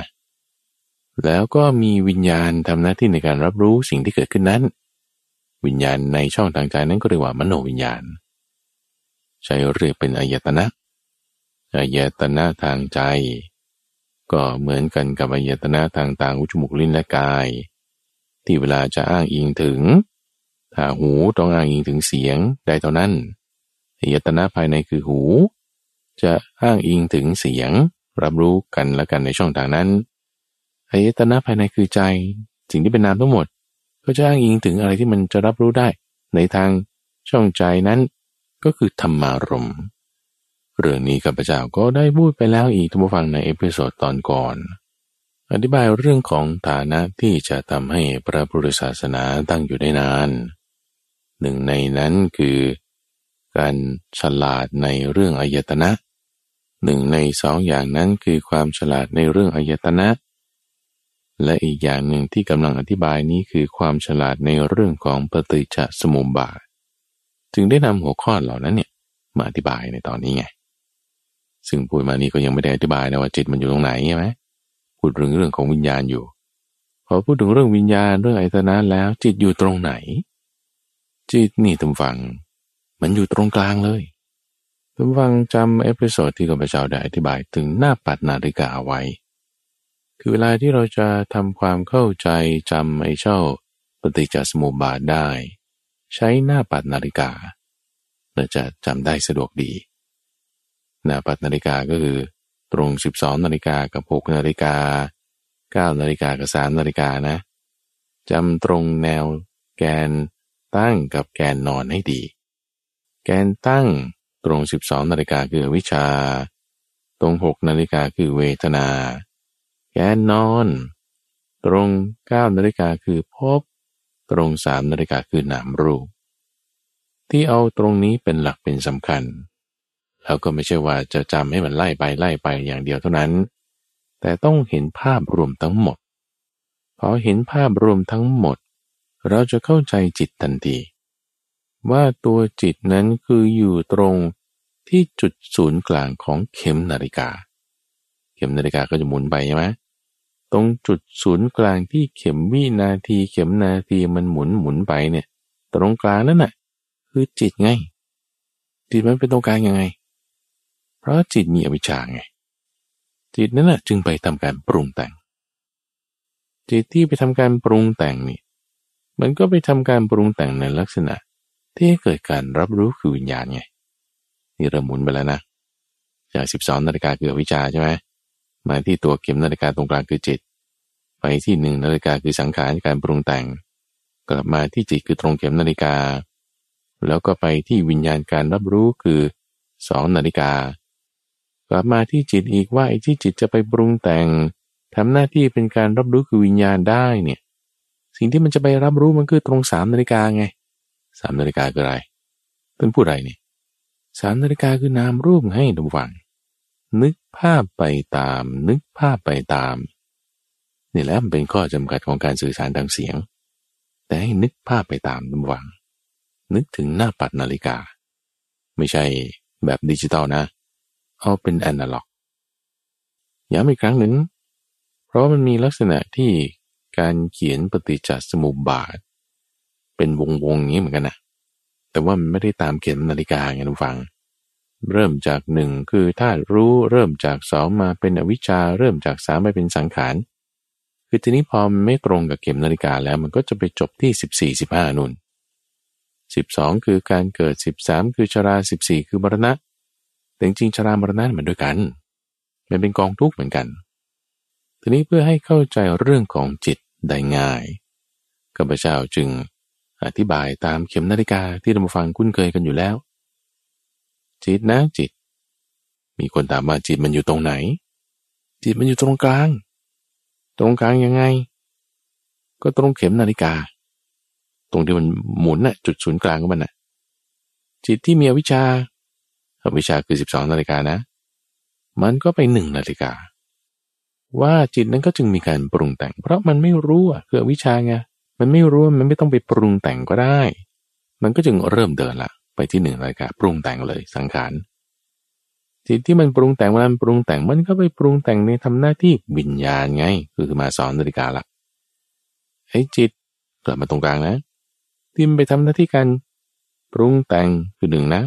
แล้วก็มีวิญญาณทำหน้าที่ในการรับรู้สิ่งที่เกิดขึ้นนั้น วิญญาณในช่องทางใจนั้นก็เรียกว่ามโนวิญญาณ ใช้เรียกเป็นอายตนะ อายตนะทางใจ ก็เหมือนกันกับอายตนะทางต่างอุจมุกลิ้นและกาย ที่เวลาจะอ้างอิงถึงถ้าหูต้องอ้างอิงถึงเสียงได้เท่านั้นอายตนะภายในคือหู จะอ้างอิงถึงเสียง รับรู้กันและกันในช่องทางนั้นอายตนะภายในคือใจ สิ่งที่เป็นนามทั้งหมด ก็จะอ้างอิงถึงอะไรที่มันจะรับรู้ได้ ในทางช่องใจนั้น ก็คือธรรมารมณ์ เรื่องนี้ข้าพเจ้าก็ได้พูดไปแล้วอีกท่านผู้ฟังใน episode ตอนก่อน อธิบายเรื่องของฐานะที่จะทำให้พระพุทธศาสนาตั้งอยู่ได้นาน หนึ่งในนั้นคือ การฉลาดในเรื่องอายตนะ หนึ่งในสองอย่างนั้นคือความฉลาดในเรื่องอายตนะ และอีกอย่างหนึ่งที่กำลังอธิบายนี้คือความฉลาดในเรื่องของปฏิจจสมุปบาท จึงได้นำหัวข้อเหล่านั้นเนี่ยมาอธิบายในตอนนี้ไง ซึ่งพูดมานี้ก็ยังไม่ได้อธิบายนะว่าจิตมันอยู่ตรงไหนใช่ไหม พูดเรื่องเรื่องของวิญญาณอยู่ พอพูดถึงเรื่องวิญญาณเรื่องอายตนะแล้ว จิตอยู่ตรงไหน จิตนี่ทุกฝัง มันอยู่ตรงกลางเลยท่านผู้ฟังจำ episode ที่ข้าพเจ้าได้อธิบายถึงหน้าปัดนาฬิกาเอาไว้ คือเวลาที่เราจะทำความเข้าใจจำไอ้เจ้าปฏิจจสมุปบาทได้ ใช้หน้าปัดนาฬิกาเราจะจำได้สะดวกดีหน้าปัดนาฬิกาก็คือ ตรง 12นาฬิกากับ 6นาฬิกา 9นาฬิกากับ3นาฬิกานะจำตรงแนวแกนตั้งกับแกนนอนให้ดี แกนตั้งตรง 12นาฬิกาคือวิชา ตรง 6นาฬิกาคือเวทนา แกนนอน ตรง 9นาฬิกาคือพบ ตรง3นาฬิกาคือนามรูป ที่เอาตรงนี้เป็นหลักเป็นสำคัญ แล้วก็ไม่ใช่ว่าจะจำให้มันไล่ไปไล่ไปอย่างเดียวเท่านั้น แต่ต้องเห็นภาพรวมทั้งหมด พอเห็นภาพรวมทั้งหมด เราจะเข้าใจจิตทันที ว่าตัวจิตนั้นคืออยู่ตรงที่จุดศูนย์กลางของเข็มนาฬิกา เข็มนาฬิกาก็จะหมุนไปใช่ไหมตรงจุดศูนย์กลางที่เข็มวินาที เข็มนาทีมันหมุนหมุนไปเนี่ย ตรงกลางนั่นน่ะ คือจิตไงจิตมันเป็นตรงกลางยังไง เพราะจิตมีอวิชชาไง จิตนั้นแหะจึงไปทำการปรุงแต่ง จิตที่ไปทำการปรุงแต่งนี่ มันก็ไปทำการปรุงแต่งในลักษณะ ที่เกิดการรับรู้คือวิญญาณไง นี่เริ่มหมุนไปแล้วนะ จากสิบสองนาฬิกาคืออวิชชาใช่ไหมมาที่ตัวเข็มนาฬิกาตรงกลางคือจิต ไปที่หนึ่งนาฬิกาคือสังขารการปรุงแต่ง กลับมาที่จิตคือตรงเข็มนาฬิกา แล้วก็ไปที่วิญญาณการรับรู้คือสองนาฬิกา กลับมาที่จิตอีกว่าไอ้ที่จิตจะไปปรุงแต่งทำหน้าที่เป็นการรับรู้คือวิญญาณได้เนี่ย สิ่งที่มันจะไปรับรู้มันคือตรงสามนาฬิกาไงสามนาฬิกาคืออะไรท่านพูดอะไรนี่สามนาฬิกาคือนามรูปให้ดูฟัง นึกภาพไปตาม นึกภาพไปตามนี่แหละมันเป็นข้อจำกัดของการสื่อสารทางเสียง แต่ให้นึกภาพไปตามดูฟัง นึกถึงหน้าปัดนาฬิกา ไม่ใช่แบบดิจิตอลนะ เอาเป็นแอนาล็อกย้ำอีกครั้งหนึ่ง เพราะมันมีลักษณะที่การเขียนปฏิจจสมุปบาท เป็นวงวงนี้เหมือนกันนะแต่ว่ามันไม่ได้ตามเขียนนาฬิกาไงทุกฟัง เริ่มจากหนึ่งคือธาตุรู้เริ่มจากสองมาเป็นอวิชชา เริ่มจากสามไปเป็นสังขารคือทีนี้พอไม่ตรงกับเข็มนาฬิกาแล้วมันก็จะไปจบที่สิบสี่สิบห้านุ่นสิบสองคือการเกิดสิบสามคือชราสิบสี่คือมรณะ แต่จริงชรามรณะเหมันด้วยกัน มันเป็นกองทุกข์เหมือนกัน ทีนี้เพื่อให้เข้าใจเรื่องของจิตได้ง่ายข้าพเจ้าจึงอธิบายตามเข็มนาฬิกาที่เราฟังคุ้นเคยกันอยู่แล้ว จิตนะจิต มีคนถามว่าจิตมันอยู่ตรงไหน จิตมันอยู่ตรงกลาง ตรงกลางยังไง ก็ตรงเข็มนาฬิกา ตรงที่มันหมุนน่ะจุดศูนย์กลางของมันน่ะจิตที่มีอวิชชา อวิชาคือสิบสองนาฬิกานะ มันก็ไปหนึ่งนาฬิกา ว่าจิตนั้นก็จึงมีการปรุงแต่ง เพราะมันไม่รู้อะคือวิชาไงมันไม่รู้มันไม่ต้องไปปรุงแต่งก็ได้ มันก็จึงเริ่มเดินละไปที่หนึ่งรายกาปรุงแต่งเลยสังขารจิตที่มันปรุงแต่งมันปรุงแต่งมันก็ไปปรุงแต่งในทำหน้าที่วิญญาณไง คือมาสอนนาฬิกาละไอ้จิตกลับมาตรงกลางนะที่มันไปทำหน้าที่การปรุงแต่งคือหนึ่งนะ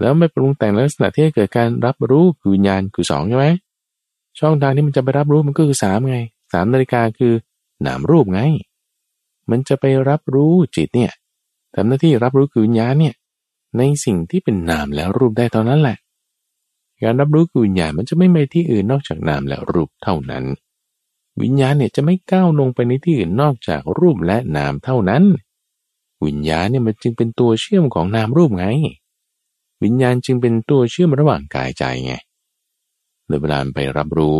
แล้วไม่ปรุงแต่งลักษณะที่ให้เกิดการรับรู้คือวิญญาณคือสองใช่ไหมช่องทางที่มันจะไปรับรู้มันก็คือสามไงสามนาฬิกาคือนามรูปไง มันจะไปรับรู้จิตเนี่ยทำหน้าที่รับรู้คือวิญญาณเนี่ยในสิ่งที่เป็นนามแล้วรูปได้เท่านั้นแหละ การรับรู้คือวิญญาณมันจะไม่ไปที่อื่นนอกจากนามและรูปเท่านั้น วิญญาณเนี่ยจะไม่ก้าวลงไปในที่อื่นนอกจากรูปและนามเท่านั้น วิญญาณเนี่ยมันจึงเป็นตัวเชื่อมของนามรูปไง วิญญาณจึงเป็นตัวเชื่อมระหว่างกายใจไงเลยเวลาไปรับรู้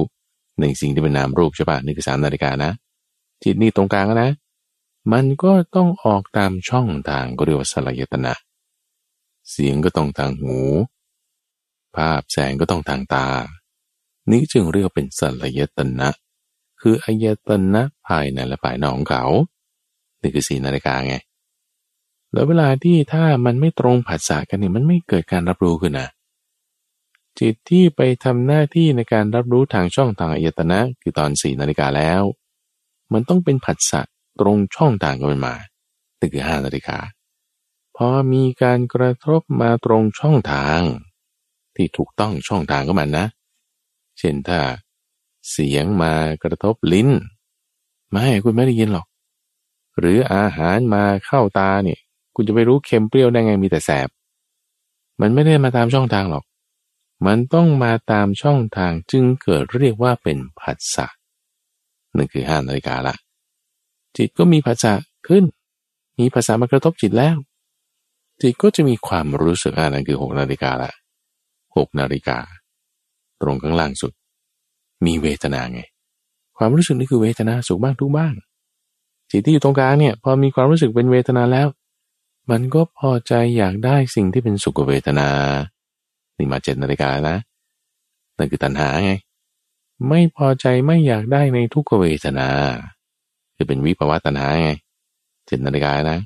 ในสิ่งที่เป็นนามรูปใช่ปะนี่คือสามนาฬิกานะจิตนี่ตรงกลางนะ มันก็ต้องออกตามช่องทางก็เรียกว่าสลายตนะ เสียงก็ต้องทางหู ภาพแสงก็ต้องทางตา นี่จึงเรียกเป็นสลายตนะ คืออายตนะภายในและภายนอกของเขา นี่คือสีนาฬิกาไง แล้วเวลาที่ถ้ามันไม่ตรงผัสสะกันเนี่ยมันไม่เกิดการรับรู้ขึ้นนะจิตที่ไปทำหน้าที่ในการรับรู้ทางช่องทางอายตนะ คือตอนสี่นาฬิกาแล้ว มันต้องเป็นผัสสะตรงช่องทางกันมาตึคือห้านาฬิกาพอมีการกระทบมาตรงช่องทาง ที่ถูกต้องช่องทางก็มันนะ เช่นถ้าเสียงมากระทบลิ้น ไม่คุณไม่ได้ยินหรอก หรืออาหารมาเข้าตาเนี่ย คุณจะไปรู้เค็มเปรี้ยวได้ไงมีแต่แสบ มันไม่ได้มาตามช่องทางหรอก มันต้องมาตามช่องทางจึงเกิดเรียกว่าเป็นผัสสะนั่นคือห้านาฬิกาละ จิตก็มีผัสสะขึ้น มีภาษามากระทบจิตแล้ว จิตก็จะมีความรู้สึกอ่านั่นคือหกนาฬิกาละหกนาฬิกา ตรงข้างล่างสุด มีเวทนาไง ความรู้สึกนี่คือเวทนาสุขบ้างทุกบ้างจิตที่อยู่ตรงกลางเนี่ยพอมีความรู้สึกเป็นเวทนาแล้ว มันก็พอใจอยากได้สิ่งที่เป็นสุขเวทนา นี่มาเจ็ดนาฬิกานะนั่นคือตัณหาไง ไม่พอใจไม่อยากได้ในทุกขเวทนา คือเป็นวิภาวะตัณหาไงเจ็ดนาฬิกานะ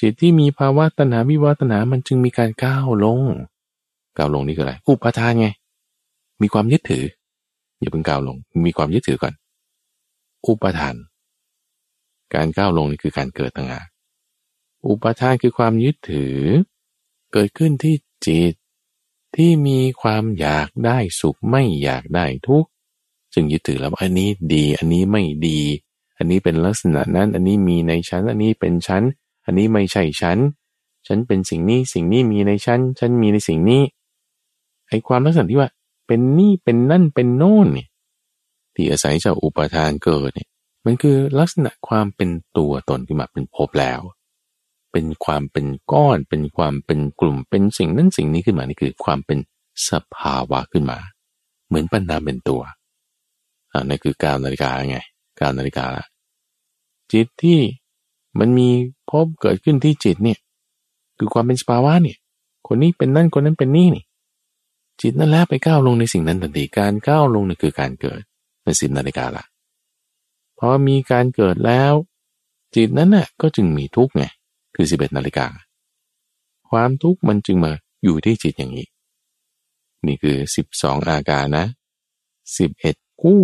จิตที่มีภาวะตัณหาวิวัตนามันจึงมีการก้าวลง ก้าวลงนี่คืออะไรอุปทานไง มีความยึดถือ อย่าเพิ่งก้าวลง มีความยึดถือก่อน อุปทาน การก้าวลงนี่คือการเกิดต่างหาก อุปทานคือความยึดถือ เกิดขึ้นที่จิต ที่มีความอยากได้สุขไม่อยากได้ทุกข์จึงยึดถือแล้วอันนี้ดี อันนี้ไม่ดี อันนี้เป็นลักษณะนั้น อันนี้มีในชั้น อันนี้เป็นชั้น อันนี้ไม่ใช่ชั้นฉันเป็นสิ่งนี้สิ่งนี้มีในชั้นฉันมีในสิ่งนี้ไอความลักษณะที่ว่า เป็นนี่เป็นนั่นเป็นโน่นเนี่ยที่อาศัยจากอุปทานเกิดเนี่ยมันคือลักษณะความเป็นตัวตนขึ้นมาเป็นภพแล้ว เป็นความเป็นก้อน เป็นความเป็นกลุ่มเป็นสิ่งนั้นสิ่งนี้ขึ้นมานี่คือ ความเป็นสภาวะขึ้นมา เหมือนปัญนาเป็นตัวอ่านั่นคือการนาฬิกาไงการนาฬิกาละจิตที่มันมีพบเกิดขึ้นที่จิตเนี่ยคือความเป็นสภาวะเนี่ยคนนี้เป็นนั่นคนนั้นเป็นนี่นี่ จิตนั่นแหละไปก้าวลงในสิ่งนั้นทันทีการก้าวลงนี่คือการเกิดในสิบนาฬิกาละพอมีการเกิดแล้ว จิตนั้นน่ะก็จึงมีทุกข์ไง คือสิบเอ็ดนาฬิกา ความทุกข์มันจึงมาอยู่ที่จิตอย่างนี้ นี่คือสิบสองอาการนะสิบเอ็ดคู่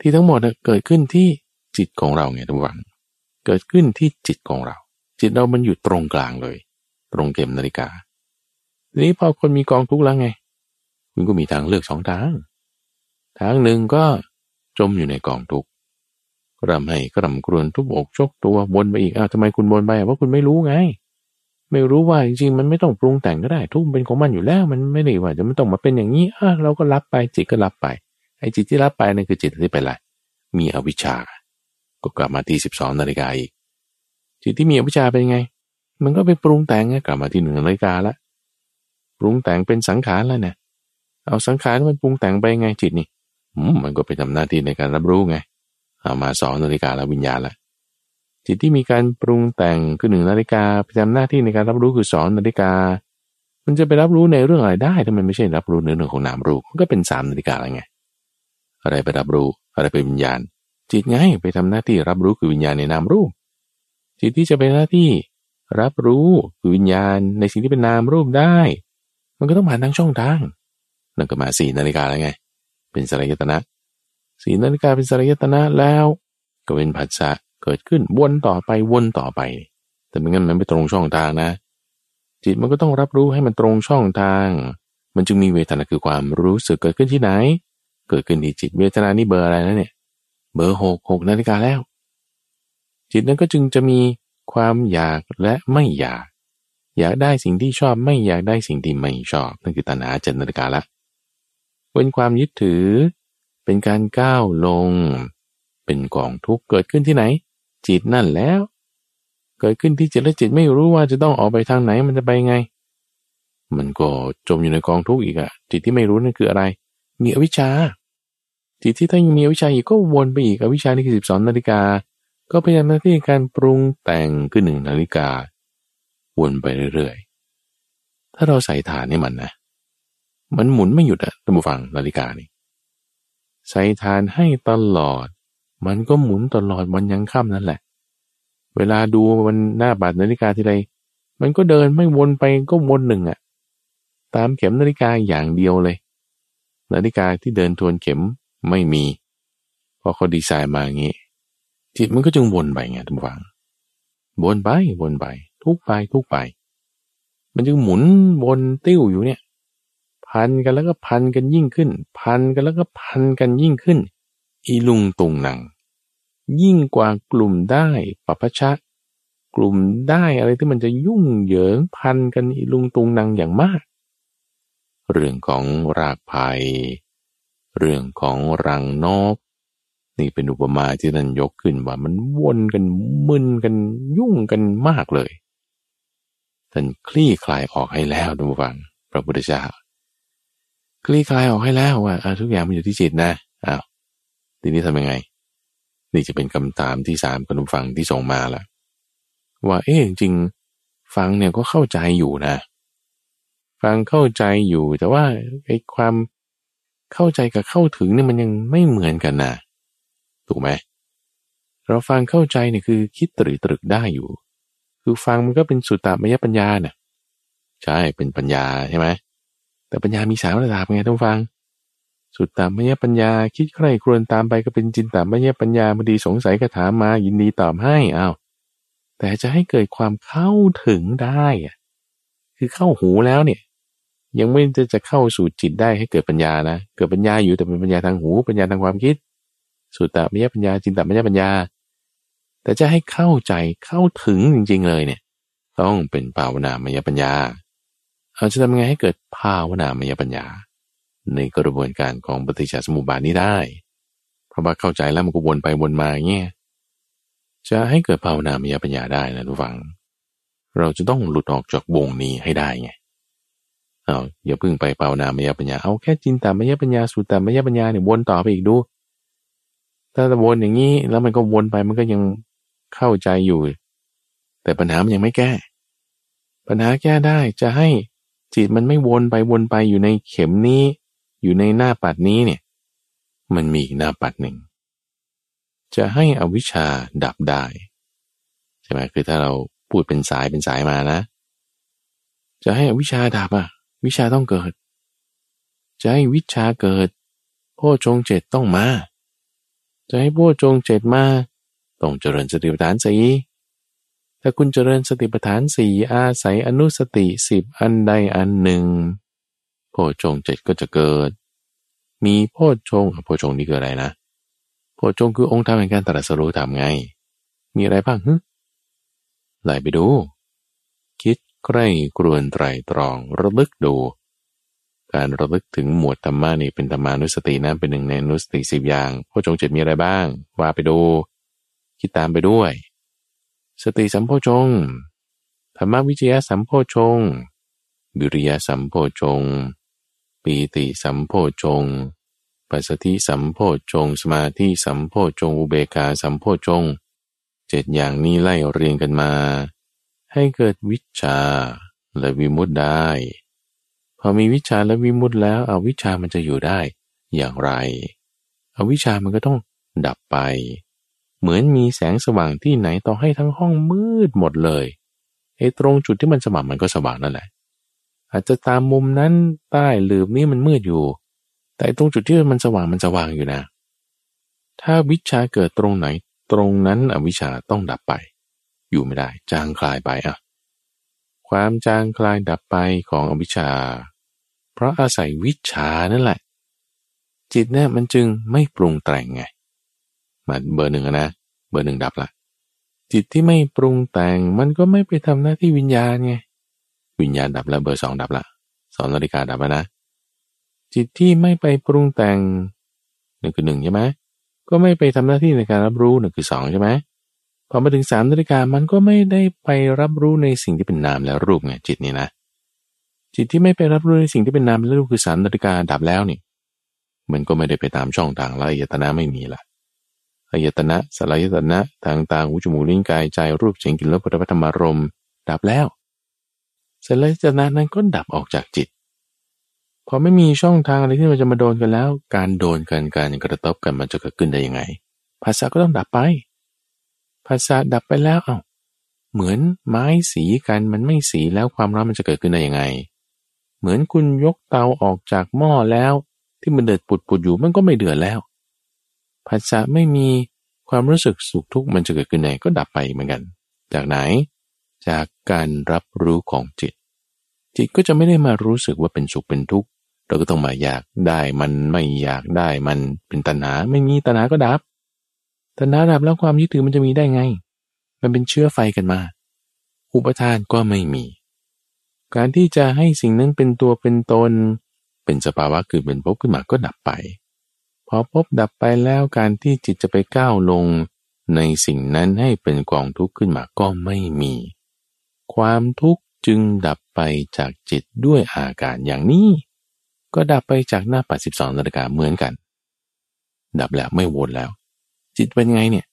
ที่ทั้งหมดเกิดขึ้นที่จิตของเราไงทุกวันเกิดขึ้นที่จิตของเรา จิตเรามันอยู่ตรงกลางเลย ตรงเข็มนาฬิกาทีนี้พอคนมีกองทุกข์แล้วไง คุณก็มีทางเลือกสองทาง ทางหนึ่งก็จมอยู่ในกองทุกข์ รำให้กรำกรวนทุบอกชกตัววนไปอีกอ้าวทำไมคุณวนไปเพราะคุณไม่รู้ไง ไม่รู้ว่าจริงๆมันไม่ต้องปรุงแต่งก็ได้ ทุกเป็นของมันอยู่แล้ว มันไม่ได้ว่าจะไม่ต้องมาเป็นอย่างนี้อะเราก็รับไปจิตก็รับไปไอ้จิตที่รับไปนั่นคือจิตที่ไปละมีอวิชชา ก็กลับมาที่สิบสองนาฬิกาอีก จิตที่มีอวิชชาเป็นไง มันก็ไปปรุงแต่งกลับมาที่หนึ่งนาฬิกาละปรุงแต่งเป็นสังขารแล้วเนี่ยเอาสังขารมันปรุงแต่งไปไงจิตนี่มันก็ไปทำหน้าที่ในการรับรู้ไง เอามาสองนาฬิกาแล้ววิญญาณละจิตที่มีการปรุงแต่งคือหนึ่งนาฬิกาประจำหน้าที่ในการรับรู้คือสองนาฬิกา มันจะไปรับรู้ในเรื่องอะไรได้ถ้ามันไม่ใช่รับรู้ในเรื่องของนามรูปมันก็เป็นสามนาฬิกาอะไรไง อะไรไปรับรู้อะไรเป็นวิญญาณ จิตไงไปทำหน้าที่รับรู้คือวิญญาณในนามรูป จิตที่จะเป็นหน้าที่รับรู้คือวิญญาณในสิ่งที่เป็นนามรูปได้ มันก็ต้องผ่านทางช่องทางนั่นก็มาสี่นาฬิกาแล้วไง เป็นสลายตนะ สีนาฬิกาเป็นสลายตนะแล้ว ก็เป็นผัสสะเกิดขึ้นวนต่อไปวนต่อไป แต่ไม่งั้นมันไม่ตรงช่องทางนะ จิตมันก็ต้องรับรู้ให้มันตรงช่องทาง มันจึงมีเวทนาคือความรู้สึกเกิดขึ้นที่ไหน เกิดขึ้นที่จิตเวทนานี่เบอร์อะไรนะเนี่ย เบอร์หกหกนาฬิกาแล้ว จิตนั้นก็จึงจะมีความอยากและไม่อยาก อยากได้สิ่งที่ชอบไม่อยากได้สิ่งที่ไม่ชอบนั่นคือตัณหาเจ็ดนาฬิกาละเป็นความยึดถือ เป็นการก้าวลง เป็นกองทุกข์เกิดขึ้นที่ไหน จิตนั่นแล้ว เกิดขึ้นที่จิตและจิตไม่รู้ว่าจะต้องออกไปทางไหนมันจะไปไง มันก็จมอยู่ในกองทุกข์อีกอะจิตที่ไม่รู้นั่นคืออะไร มีอวิชชาจิตที่ถ้ายังมีอวิชชาอีกก็วนไปอีกอวิชชานี่คือสิบสองนาฬิกา ก็พยายามหน้าที่การปรุงแต่งขึ้นหนึ่งนาฬิกา วนไปเรื่อยๆ ถ้าเราใส่ฐานให้มันนะ มันหมุนไม่หยุดอะตั้งฟังนาฬิกานี่ ใส่ฐานให้ตลอด มันก็หมุนตลอดวันยังค่ำนั่นแหละ เวลาดูมันหน้าบาดนาฬิกาทีไรมันก็เดินไม่วนไปก็วนหนึ่งอะตามเข็มนาฬิกาอย่างเดียวเลย นาฬิกาที่เดินทวนเข็มไม่มีพราะเขาดีไซน์มาอย่างนี้ จิตมันก็จึงวนไปไงทุกฝังวนไปวนไป ทุกไปทุกไป มันจึงหมุนวนติ้วอยู่เนี่ย พันกันแล้วก็พันกันยิ่งขึ้น พันกันแล้วก็พันกันยิ่งขึ้น อีลุงตุงหนัง ยิ่งกว่ากลุ่มได้ปัพชะ กลุ่มได้อะไรที่มันจะยุ่งเหยิงพันกันอีลุงตุงนังอย่างมาก เรื่องของรากภัย เรื่องของรังนก นี่เป็นอุปมาที่ท่านยกขึ้นว่ามันวนกันมึนกันยุ่งกันมากเลยท่านคลี่คลายออกให้แล้วทุกฝังพระพุทธเจ้า คลี่คลายออกให้แล้วว่าทุกอย่างมันอยู่ที่จิตนะอ้าวทีนี้ทำยังไง นี่จะเป็นคำถามที่สามคุณฟังที่ส่งมาละว่าเอ๊ะจริงฟังเนี่ยก็เข้าใจอยู่นะ ฟังเข้าใจอยู่แต่ว่าไอ้ความเข้าใจกับเข้าถึงเนี่ยมันยังไม่เหมือนกันนะถูกไหมเราฟังเข้าใจเนี่ยคือคิดตรึกตรึกได้อยู่ คือฟังมันก็เป็นสุตตามยปัญญาเนี่ยใช่เป็นปัญญาใช่ไหม แต่ปัญญามีสามระดับไงต้องฟัง สุตตามยปัญญาคิดใครครวญตามไปก็เป็นจินตามยปัญญาบดีสงสัยก็ถามมายินดีตอบให้อ้าวแต่จะให้เกิดความเข้าถึงได้อะคือเข้าหูแล้วเนี่ย ยังไม่จะจะเข้าสู่จิตได้ให้เกิดปัญญานะเกิดปัญญาอยู่แต่เป็นปัญญาทางหูปัญญาทางความคิด สุดตตมยปัญญาจินตามยปัญญา แต่จะให้เข้าใจเข้าถึงจริง ๆ เลยเนี่ย ต้องเป็นภาวนามยปัญญา เราจะทำยังไงให้เกิดภาวนามยปัญญา ในกระบวนการของปฏิจจสมุปบาทนี้ได้ เพราะว่าเข้าใจแล้วมันก็วนไปวนมาเงี้ยจะให้เกิดภาวนามยปัญญาได้นะทุกฝัง เราจะต้องหลุดออกจากวงนี้ให้ได้ไงเอาอย่าเพิ่งไปภาวนามยปัญญาเอาแค่จินตามยปัญญาสุตตามยปัญญาเนี่ยวนต่อไปอีกดู ถ้าวนอย่างนี้แล้วมันก็วนไปมันก็ยังเข้าใจอยู่ แต่ปัญหามันยังไม่แก้ ปัญหาแก้ได้จะให้ จิตมันไม่วนไปวนไปอยู่ในเข็มนี้ อยู่ในหน้าปัดนี้เนี่ย มันมีหน้าปัดหนึ่ง จะให้อวิชชาดับได้ใช่ไหมคือถ้าเราพูดเป็นสายเป็นสายมานะ จะให้อวิชชาดับอะ วิชาต้องเกิด จะให้วิชาเกิดพ่อชงเจ็ดต้องมา จะให้พวกจงเจ็ดมา ต้องเจริญสติปัฏฐานสี่ ถ้าคุณเจริญสติปัฏฐานสี่อาศัยอนุสติสิบอันใดอันหนึ่งโพชงเจ็ดก็จะเกิด มีโพชงโพชงนี่คืออะไรนะโพชงคือองค์ธรรมแห่งการตรัสรู้ทำไง มีอะไรบ้างฮึไหลไปดู คิดใกล้กรวนไตรตรองระลึกดู การระลึกถึงหมวดธรรมะนี่เป็นธรรมานุสตินะเป็นหนึ่งในนุสติสิบอย่างโพระจงเจ็ดมีอะไรบ้าง ว่าไปดู คิดตามไปด้วย สติสัมโพชงธรรมวิจยะสัมโพชงวิริยะสัมโพชงปีติสัมโพชงปัสสติสัมโพชงสมาธิสัมโพชงอุเบกาสัมโพชงเจ็ดอย่างนี้ไล่เรียงกันมา ให้เกิดวิชาและวิมุตได้ พอมีวิชาและวิมุตแล้วเอาวิชามันจะอยู่ได้อย่างไรออวิชามันก็ต้องดับไป เหมือนมีแสงสว่างที่ไหนต่อให้ทั้งห้องมืดหมดเลยไอ้ตรงจุดที่มันสว่างมันก็สว่างนั่นแหละ อาจจะตามมุมนั้นใต้หลืบนี้มันมืดอยู่ แต่ตรงจุดที่มันสว่างมันสว่างอยู่นะ ถ้าวิชาเกิดตรงไหน ตรงนั้นอวิชาต้องดับไป อยู่ไม่ได้ จางคลายไปอะ ความจางคลายดับไปของอวิชชา เพราะอาศัยวิชานั่นแหละ จิตเนี่ยมันจึงไม่ปรุงแต่งไง มาเบอร์หนึ่งนะ เบอร์หนึ่งดับละ จิตที่ไม่ปรุงแต่งมันก็ไม่ไปทำหน้าที่วิญญาณไง วิญญาณดับแล้วเบอร์สองดับละสองนาฬิกาดับแล้วนะ จิตที่ไม่ไปปรุงแต่งหนึ่งคือหนึ่งใช่ไหมก็ไม่ไปทำหน้าที่ในการรับรู้หนึ่งคือสองใช่ไหมพอมาถึงสามนาฬิกามันก็ไม่ได้ไปรับรู้ในสิ่งที่เป็นนามและรูปไงจิตนี่นะ จิตที่ไม่ไปรับรู้ในสิ่งที่เป็นนามและรูปคือสามนาฬิกาดับแล้วนี่ มันก็ไม่ได้ไปตามช่องทางละอายตนะไม่มีละ อายตนะสลายตนะทางตาหูจมูกลิ้นกายใจรูปเสียงกลิ่นรสพุทธธรรมารมดับแล้วสลายตนะนั้นก็ดับออกจากจิต พอไม่มีช่องทางอะไรที่มันจะมาโดนกันแล้ว การโดนกันการกระทบกันมันจะเกิดขึ้นได้ยังไง ภาษาก็ต้องดับไป ภาษาดับไปแล้วเอา้าเหมือนไม้สีกันมันไม่สีแล้วความร้อนมันจะเกิดขึ้นได้ยังไง เหมือนคุณยกเตาออกจากหม้อแล้ว ที่มันเดือดปุดปุดอยู่มันก็ไม่เดือดแล้ว ภาษาไม่มีความรู้สึกสุขทุกข์มันจะเกิดขึ้นไหนก็ดับไปเหมือนกัน จากไหน จากการรับรู้ของจิต จิตก็จะไม่ได้มารู้สึกว่าเป็นสุขเป็นทุกข์เราก็ต้องมาอยากได้มันไม่อยากได้มันเป็นตัณหาไม่มีตัณหาก็ดับตัณหาดับแล้วความยึดถือมันจะมีได้ไง มันเป็นเชื้อไฟกันมา อุปทานก็ไม่มี การที่จะให้สิ่งนั้นเป็นตัวเป็นตน เป็นสภาวะคือเป็นภพขึ้นมาก็ดับไป พอภพดับไปแล้วการที่จิตจะไปก้าวลงในสิ่งนั้นให้เป็นกองทุกข์ขึ้นมาก็ไม่มี ความทุกข์จึงดับไปจากจิตด้วยอาการอย่างนี้ ก็ดับไปจากหน้าปัดสิบสองนาฬิกาเหมือนกัน ดับแล้วไม่วนแล้ว จิตเป็นไงเนี่ย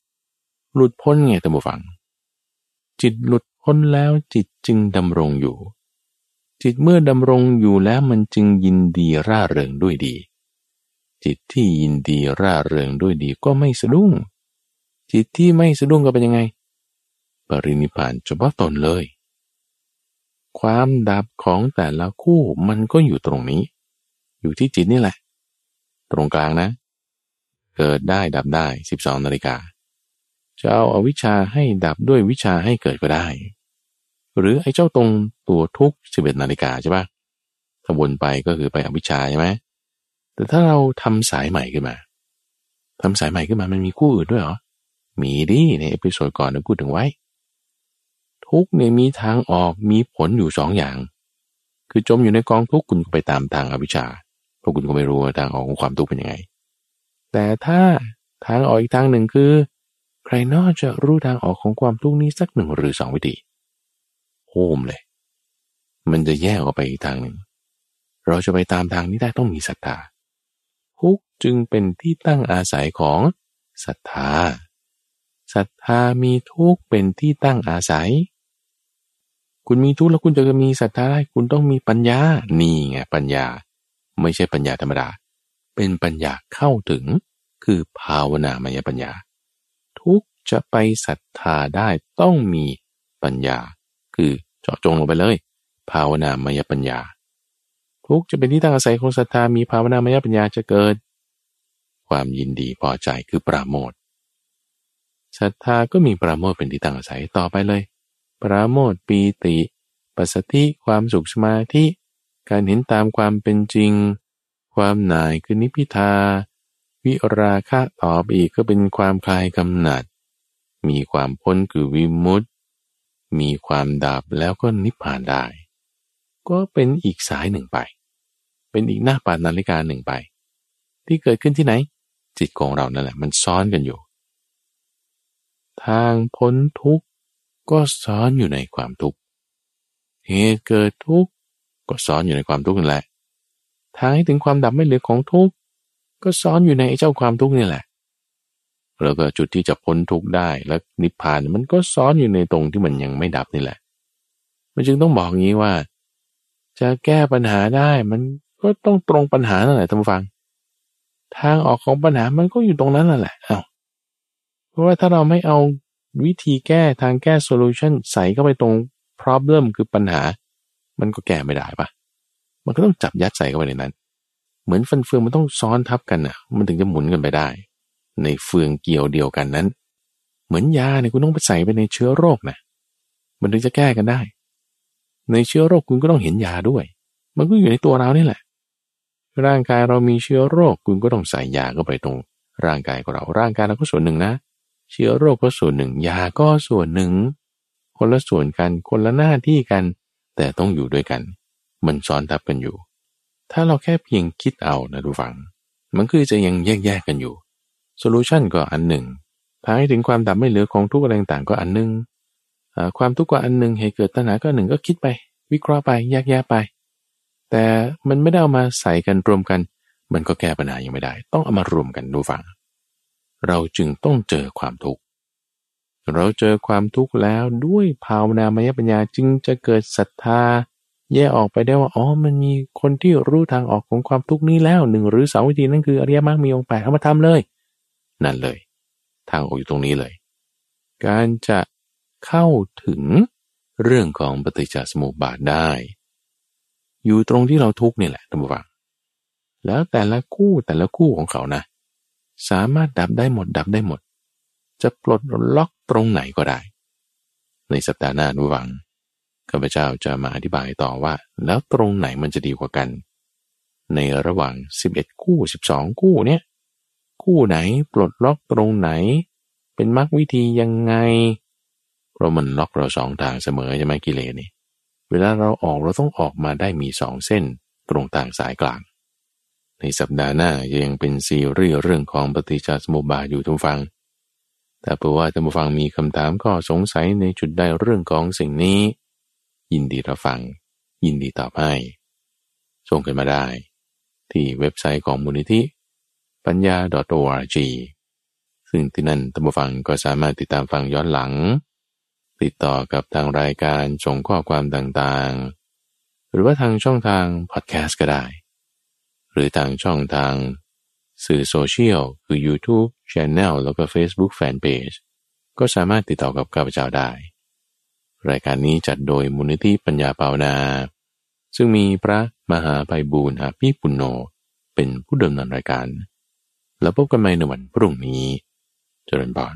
หลุดพ้นไงตัมบูฟัง จิตหลุดพ้นแล้วจิตจึงดำรงอยู่ จิตเมื่อดำรงอยู่แล้วมันจึงยินดีร่าเริงด้วยดี จิตที่ยินดีร่าเริงด้วยดีก็ไม่สะดุ้ง จิตที่ไม่สะดุ้งก็เป็นยังไง ปรินิพานเฉพาะตนเลย ความดับของแต่ละคู่มันก็อยู่ตรงนี้ อยู่ที่จิตนี่แหละ ตรงกลางนะ เกิดได้ดับได้สิบสองนาฬิกาจะเอาอาวิชาให้ดับด้วยวิชาให้เกิดก็ได้ หรือไอ้เจ้าตรงตัวทุกสิบเอ็ดนาฬิกาใช่ปะถ้าวนไปก็คือไปอวิชชาใช่ไหม แต่ถ้าเราทำสายใหม่ขึ้นมาทำสายใหม่ขึ้นมามันมีคู่อื่นด้วยเหรอ มีดิใน episode ก่อนเราพูดถึงไว้ ทุกข์เนี่ยมีทางออกมีผลอยู่สองอย่าง คือจมอยู่ในกองทุกข์คุณก็ไปตามทางอวิชชาเพราะคุณก็ไม่รู้ว่าทางออกของความทุกข์เป็นยังไง แต่ถ้าทางออกอีกทางหนึ่งคือ ใครหนอจะรู้ทางออกของความทุกข์นี้สักหนึ่งหรือสองวิธีโฮมเลย มันจะแยกออกไปอีกทางหนึ่ง เราจะไปตามทางนี้ได้ต้องมีศรัทธา ทุกจึงเป็นที่ตั้งอาศัยของศรัทธา ศรัทธามีทุกเป็นที่ตั้งอาศัย คุณมีทุกแล้วคุณจะมีศรัทธาได้คุณต้องมีปัญญา นี่ไงปัญญา ไม่ใช่ปัญญาธรรมดา เป็นปัญญาเข้าถึง คือภาวนามยปัญญา ทุกจะไปศรัทธาได้ต้องมีปัญญา คือเจาะจงลงไปเลย ภาวนามยปัญญา ทุกจะเป็นที่ตั้งอาศัยของศรัทธามีภาวนามยปัญญาจะเกิด ความยินดีพอใจคือปราโมทศรัทธาก็มีปราโมทเป็นที่ตั้งอาศัยต่อไปเลย ปราโมทปีติ ปัสสติความสุขสมาธิ การเห็นตามความเป็นจริง ความหน่ายคือนิพิทา วิราคะต่อไปอีกก็เป็นความคลายกำหนัด มีความพ้นคือวิมุตติมีความดับแล้วก็นิพพานได้ ก็เป็นอีกสายหนึ่งไป เป็นอีกหน้าปานาฬิกาหนึ่งไป ที่เกิดขึ้นที่ไหน จิตของเรานั่นแหละ มันซ้อนกันอยู่ ทางพ้นทุกข์ก็ซ้อนอยู่ในความทุกข์เหตุเกิดทุกข์ก็ซ้อนอยู่ในความทุกข์นั่นแหละทางให้ถึงความดับไม่เหลือของทุกข์ก็ซ้อนอยู่ในเจ้าความทุกข์นี่แหละ แล้วก็จุดที่จะพ้นทุกข์ได้และนิพพานมันก็ซ้อนอยู่ในตรงที่มันยังไม่ดับนี่แหละ มันจึงต้องบอกงี้ว่า จะแก้ปัญหาได้มัน ก็ต้องตรงปัญหานั่นแหละท่านฟัง ทางออกของปัญหามันก็อยู่ตรงนั้นแหละเอา้าเพราะว่าถ้าเราไม่เอาวิธีแก้ทางแก้โซลูชันใส่เข้าไปตรง problem คือปัญหา มันก็แก้ไม่ได้ปะมันก็ต้องจับยัดใส่เข้าไปในนั้น เหมือนฟันเฟืองมันต้องซ้อนทับกันอะ มันถึงจะหมุนกันไปได้ ในเฟืองเกี่ยวเดียวกันนั้น เหมือนยาเนี่ยคุณต้องไปใส่ไปในเชื้อโรคนะมันถึงจะแก้กันได้ ในเชื้อโรคคุณก็ต้องเห็นยาด้วย มันก็อยู่ในตัวเรานี่แหละ ร่างกายเรามีเชื้อโรคคุณก็ต้องใส่ยาเข้าไปตรง ร่างกายของเราร่างกายเราก็ส่วนหนึ่งนะ เชื้อโรคก็ส่วนหนึ่ง ยาก็ส่วนหนึ่ง คนละส่วนกันคนละหน้าที่กัน แต่ต้องอยู่ด้วยกัน มันซ้อนทับกันอยู่ ถ้าเราแค่เพียงคิดเอานะผู้ฟัง มันคือจะยังแยกแยกกันอยู่ solution ก็อันหนึ่งทางให้ถึงความดับไม่เหลือของทุกข์อะไรต่างก็อันหนึ่งความทุกข์ก็อันหนึ่งเหตุเกิดตัณหาก็หนึ่งก็คิดไป วิเคราะห์ไปแยกแยะไป แต่มันไม่ได้เอามาใส่กันรวมกัน มันก็แก้ปัญหายังไม่ได้ ต้องเอามารวมกันดูฟัง เราจึงต้องเจอความทุกข์ เราเจอความทุกข์แล้วด้วยภาวนามยปัญญาจึงจะเกิดศรัทธา แยกออกไปได้ว่าอ๋อมันมีคนที่รู้ทางออกของความทุกข์นี้แล้วหนึ่งหรือสองวิธีนั่นคืออริยมรรคมีองค์แปดเอามาทำเลย นั่นเลย ทางออกอยู่ตรงนี้เลย การจะเข้าถึงเรื่องของปฏิจจสมุปบาทได้ อยู่ตรงที่เราทุกเนี่ยแหละท่านผู้ฟังแล้วแต่ละคู่แต่ละคู่ของเขานะ สามารถดับได้หมดดับได้หมด จะปลดล็อกตรงไหนก็ได้ ในสัปดาห์หน้านุวังข้าพเจ้าจะมาอธิบายต่อว่า แล้วตรงไหนมันจะดีกว่ากัน ในระหว่าง 11 คู่ 12 คู่เนี่ยคู่ไหนปลดล็อกตรงไหน เป็นมรรควิธียังไงเพราะมันล็อกเราสองทางเสมอใช่ไหมกิเลสนี่ เวลาเราออกเราต้องออกมาได้มีสองเส้นตรงต่างสายกลาง ในสัปดาห์หน้ายังเป็นซีรีส์เรื่องของปฏิจจสมุปบาทอยู่ทุกฟัง แต่เผื่อว่าท่านผู้ฟังมีคำถามก็สงสัยในจุดใดเรื่องของสิ่งนี้ ยินดีรับฟัง ยินดีตอบให้ ส่งกันมาได้ ที่เว็บไซต์ของมูลนิธิ ปัญญา .org ซึ่งที่นั่นท่านผู้ฟังก็สามารถติดตามฟังย้อนหลัง ติดต่อกับทางรายการส่งข้อความต่างๆ หรือว่าทางช่องทางพอดแคสต์ก็ได้ หรือทางช่องทางสื่อโซเชียลคือ YouTube Channel แล้วก็ Facebook Fanpage ก็สามารถติดต่อกับข้าพเจ้าได้ รายการนี้จัดโดยมูลนิธิปัญญาเปานา ซึ่งมีพระมหาไพบูรณ์อาภีปุณโญเป็นผู้ดำเนินรายการ แล้วพบกันใหม่ในวันพรุ่งนี้ เจริญพร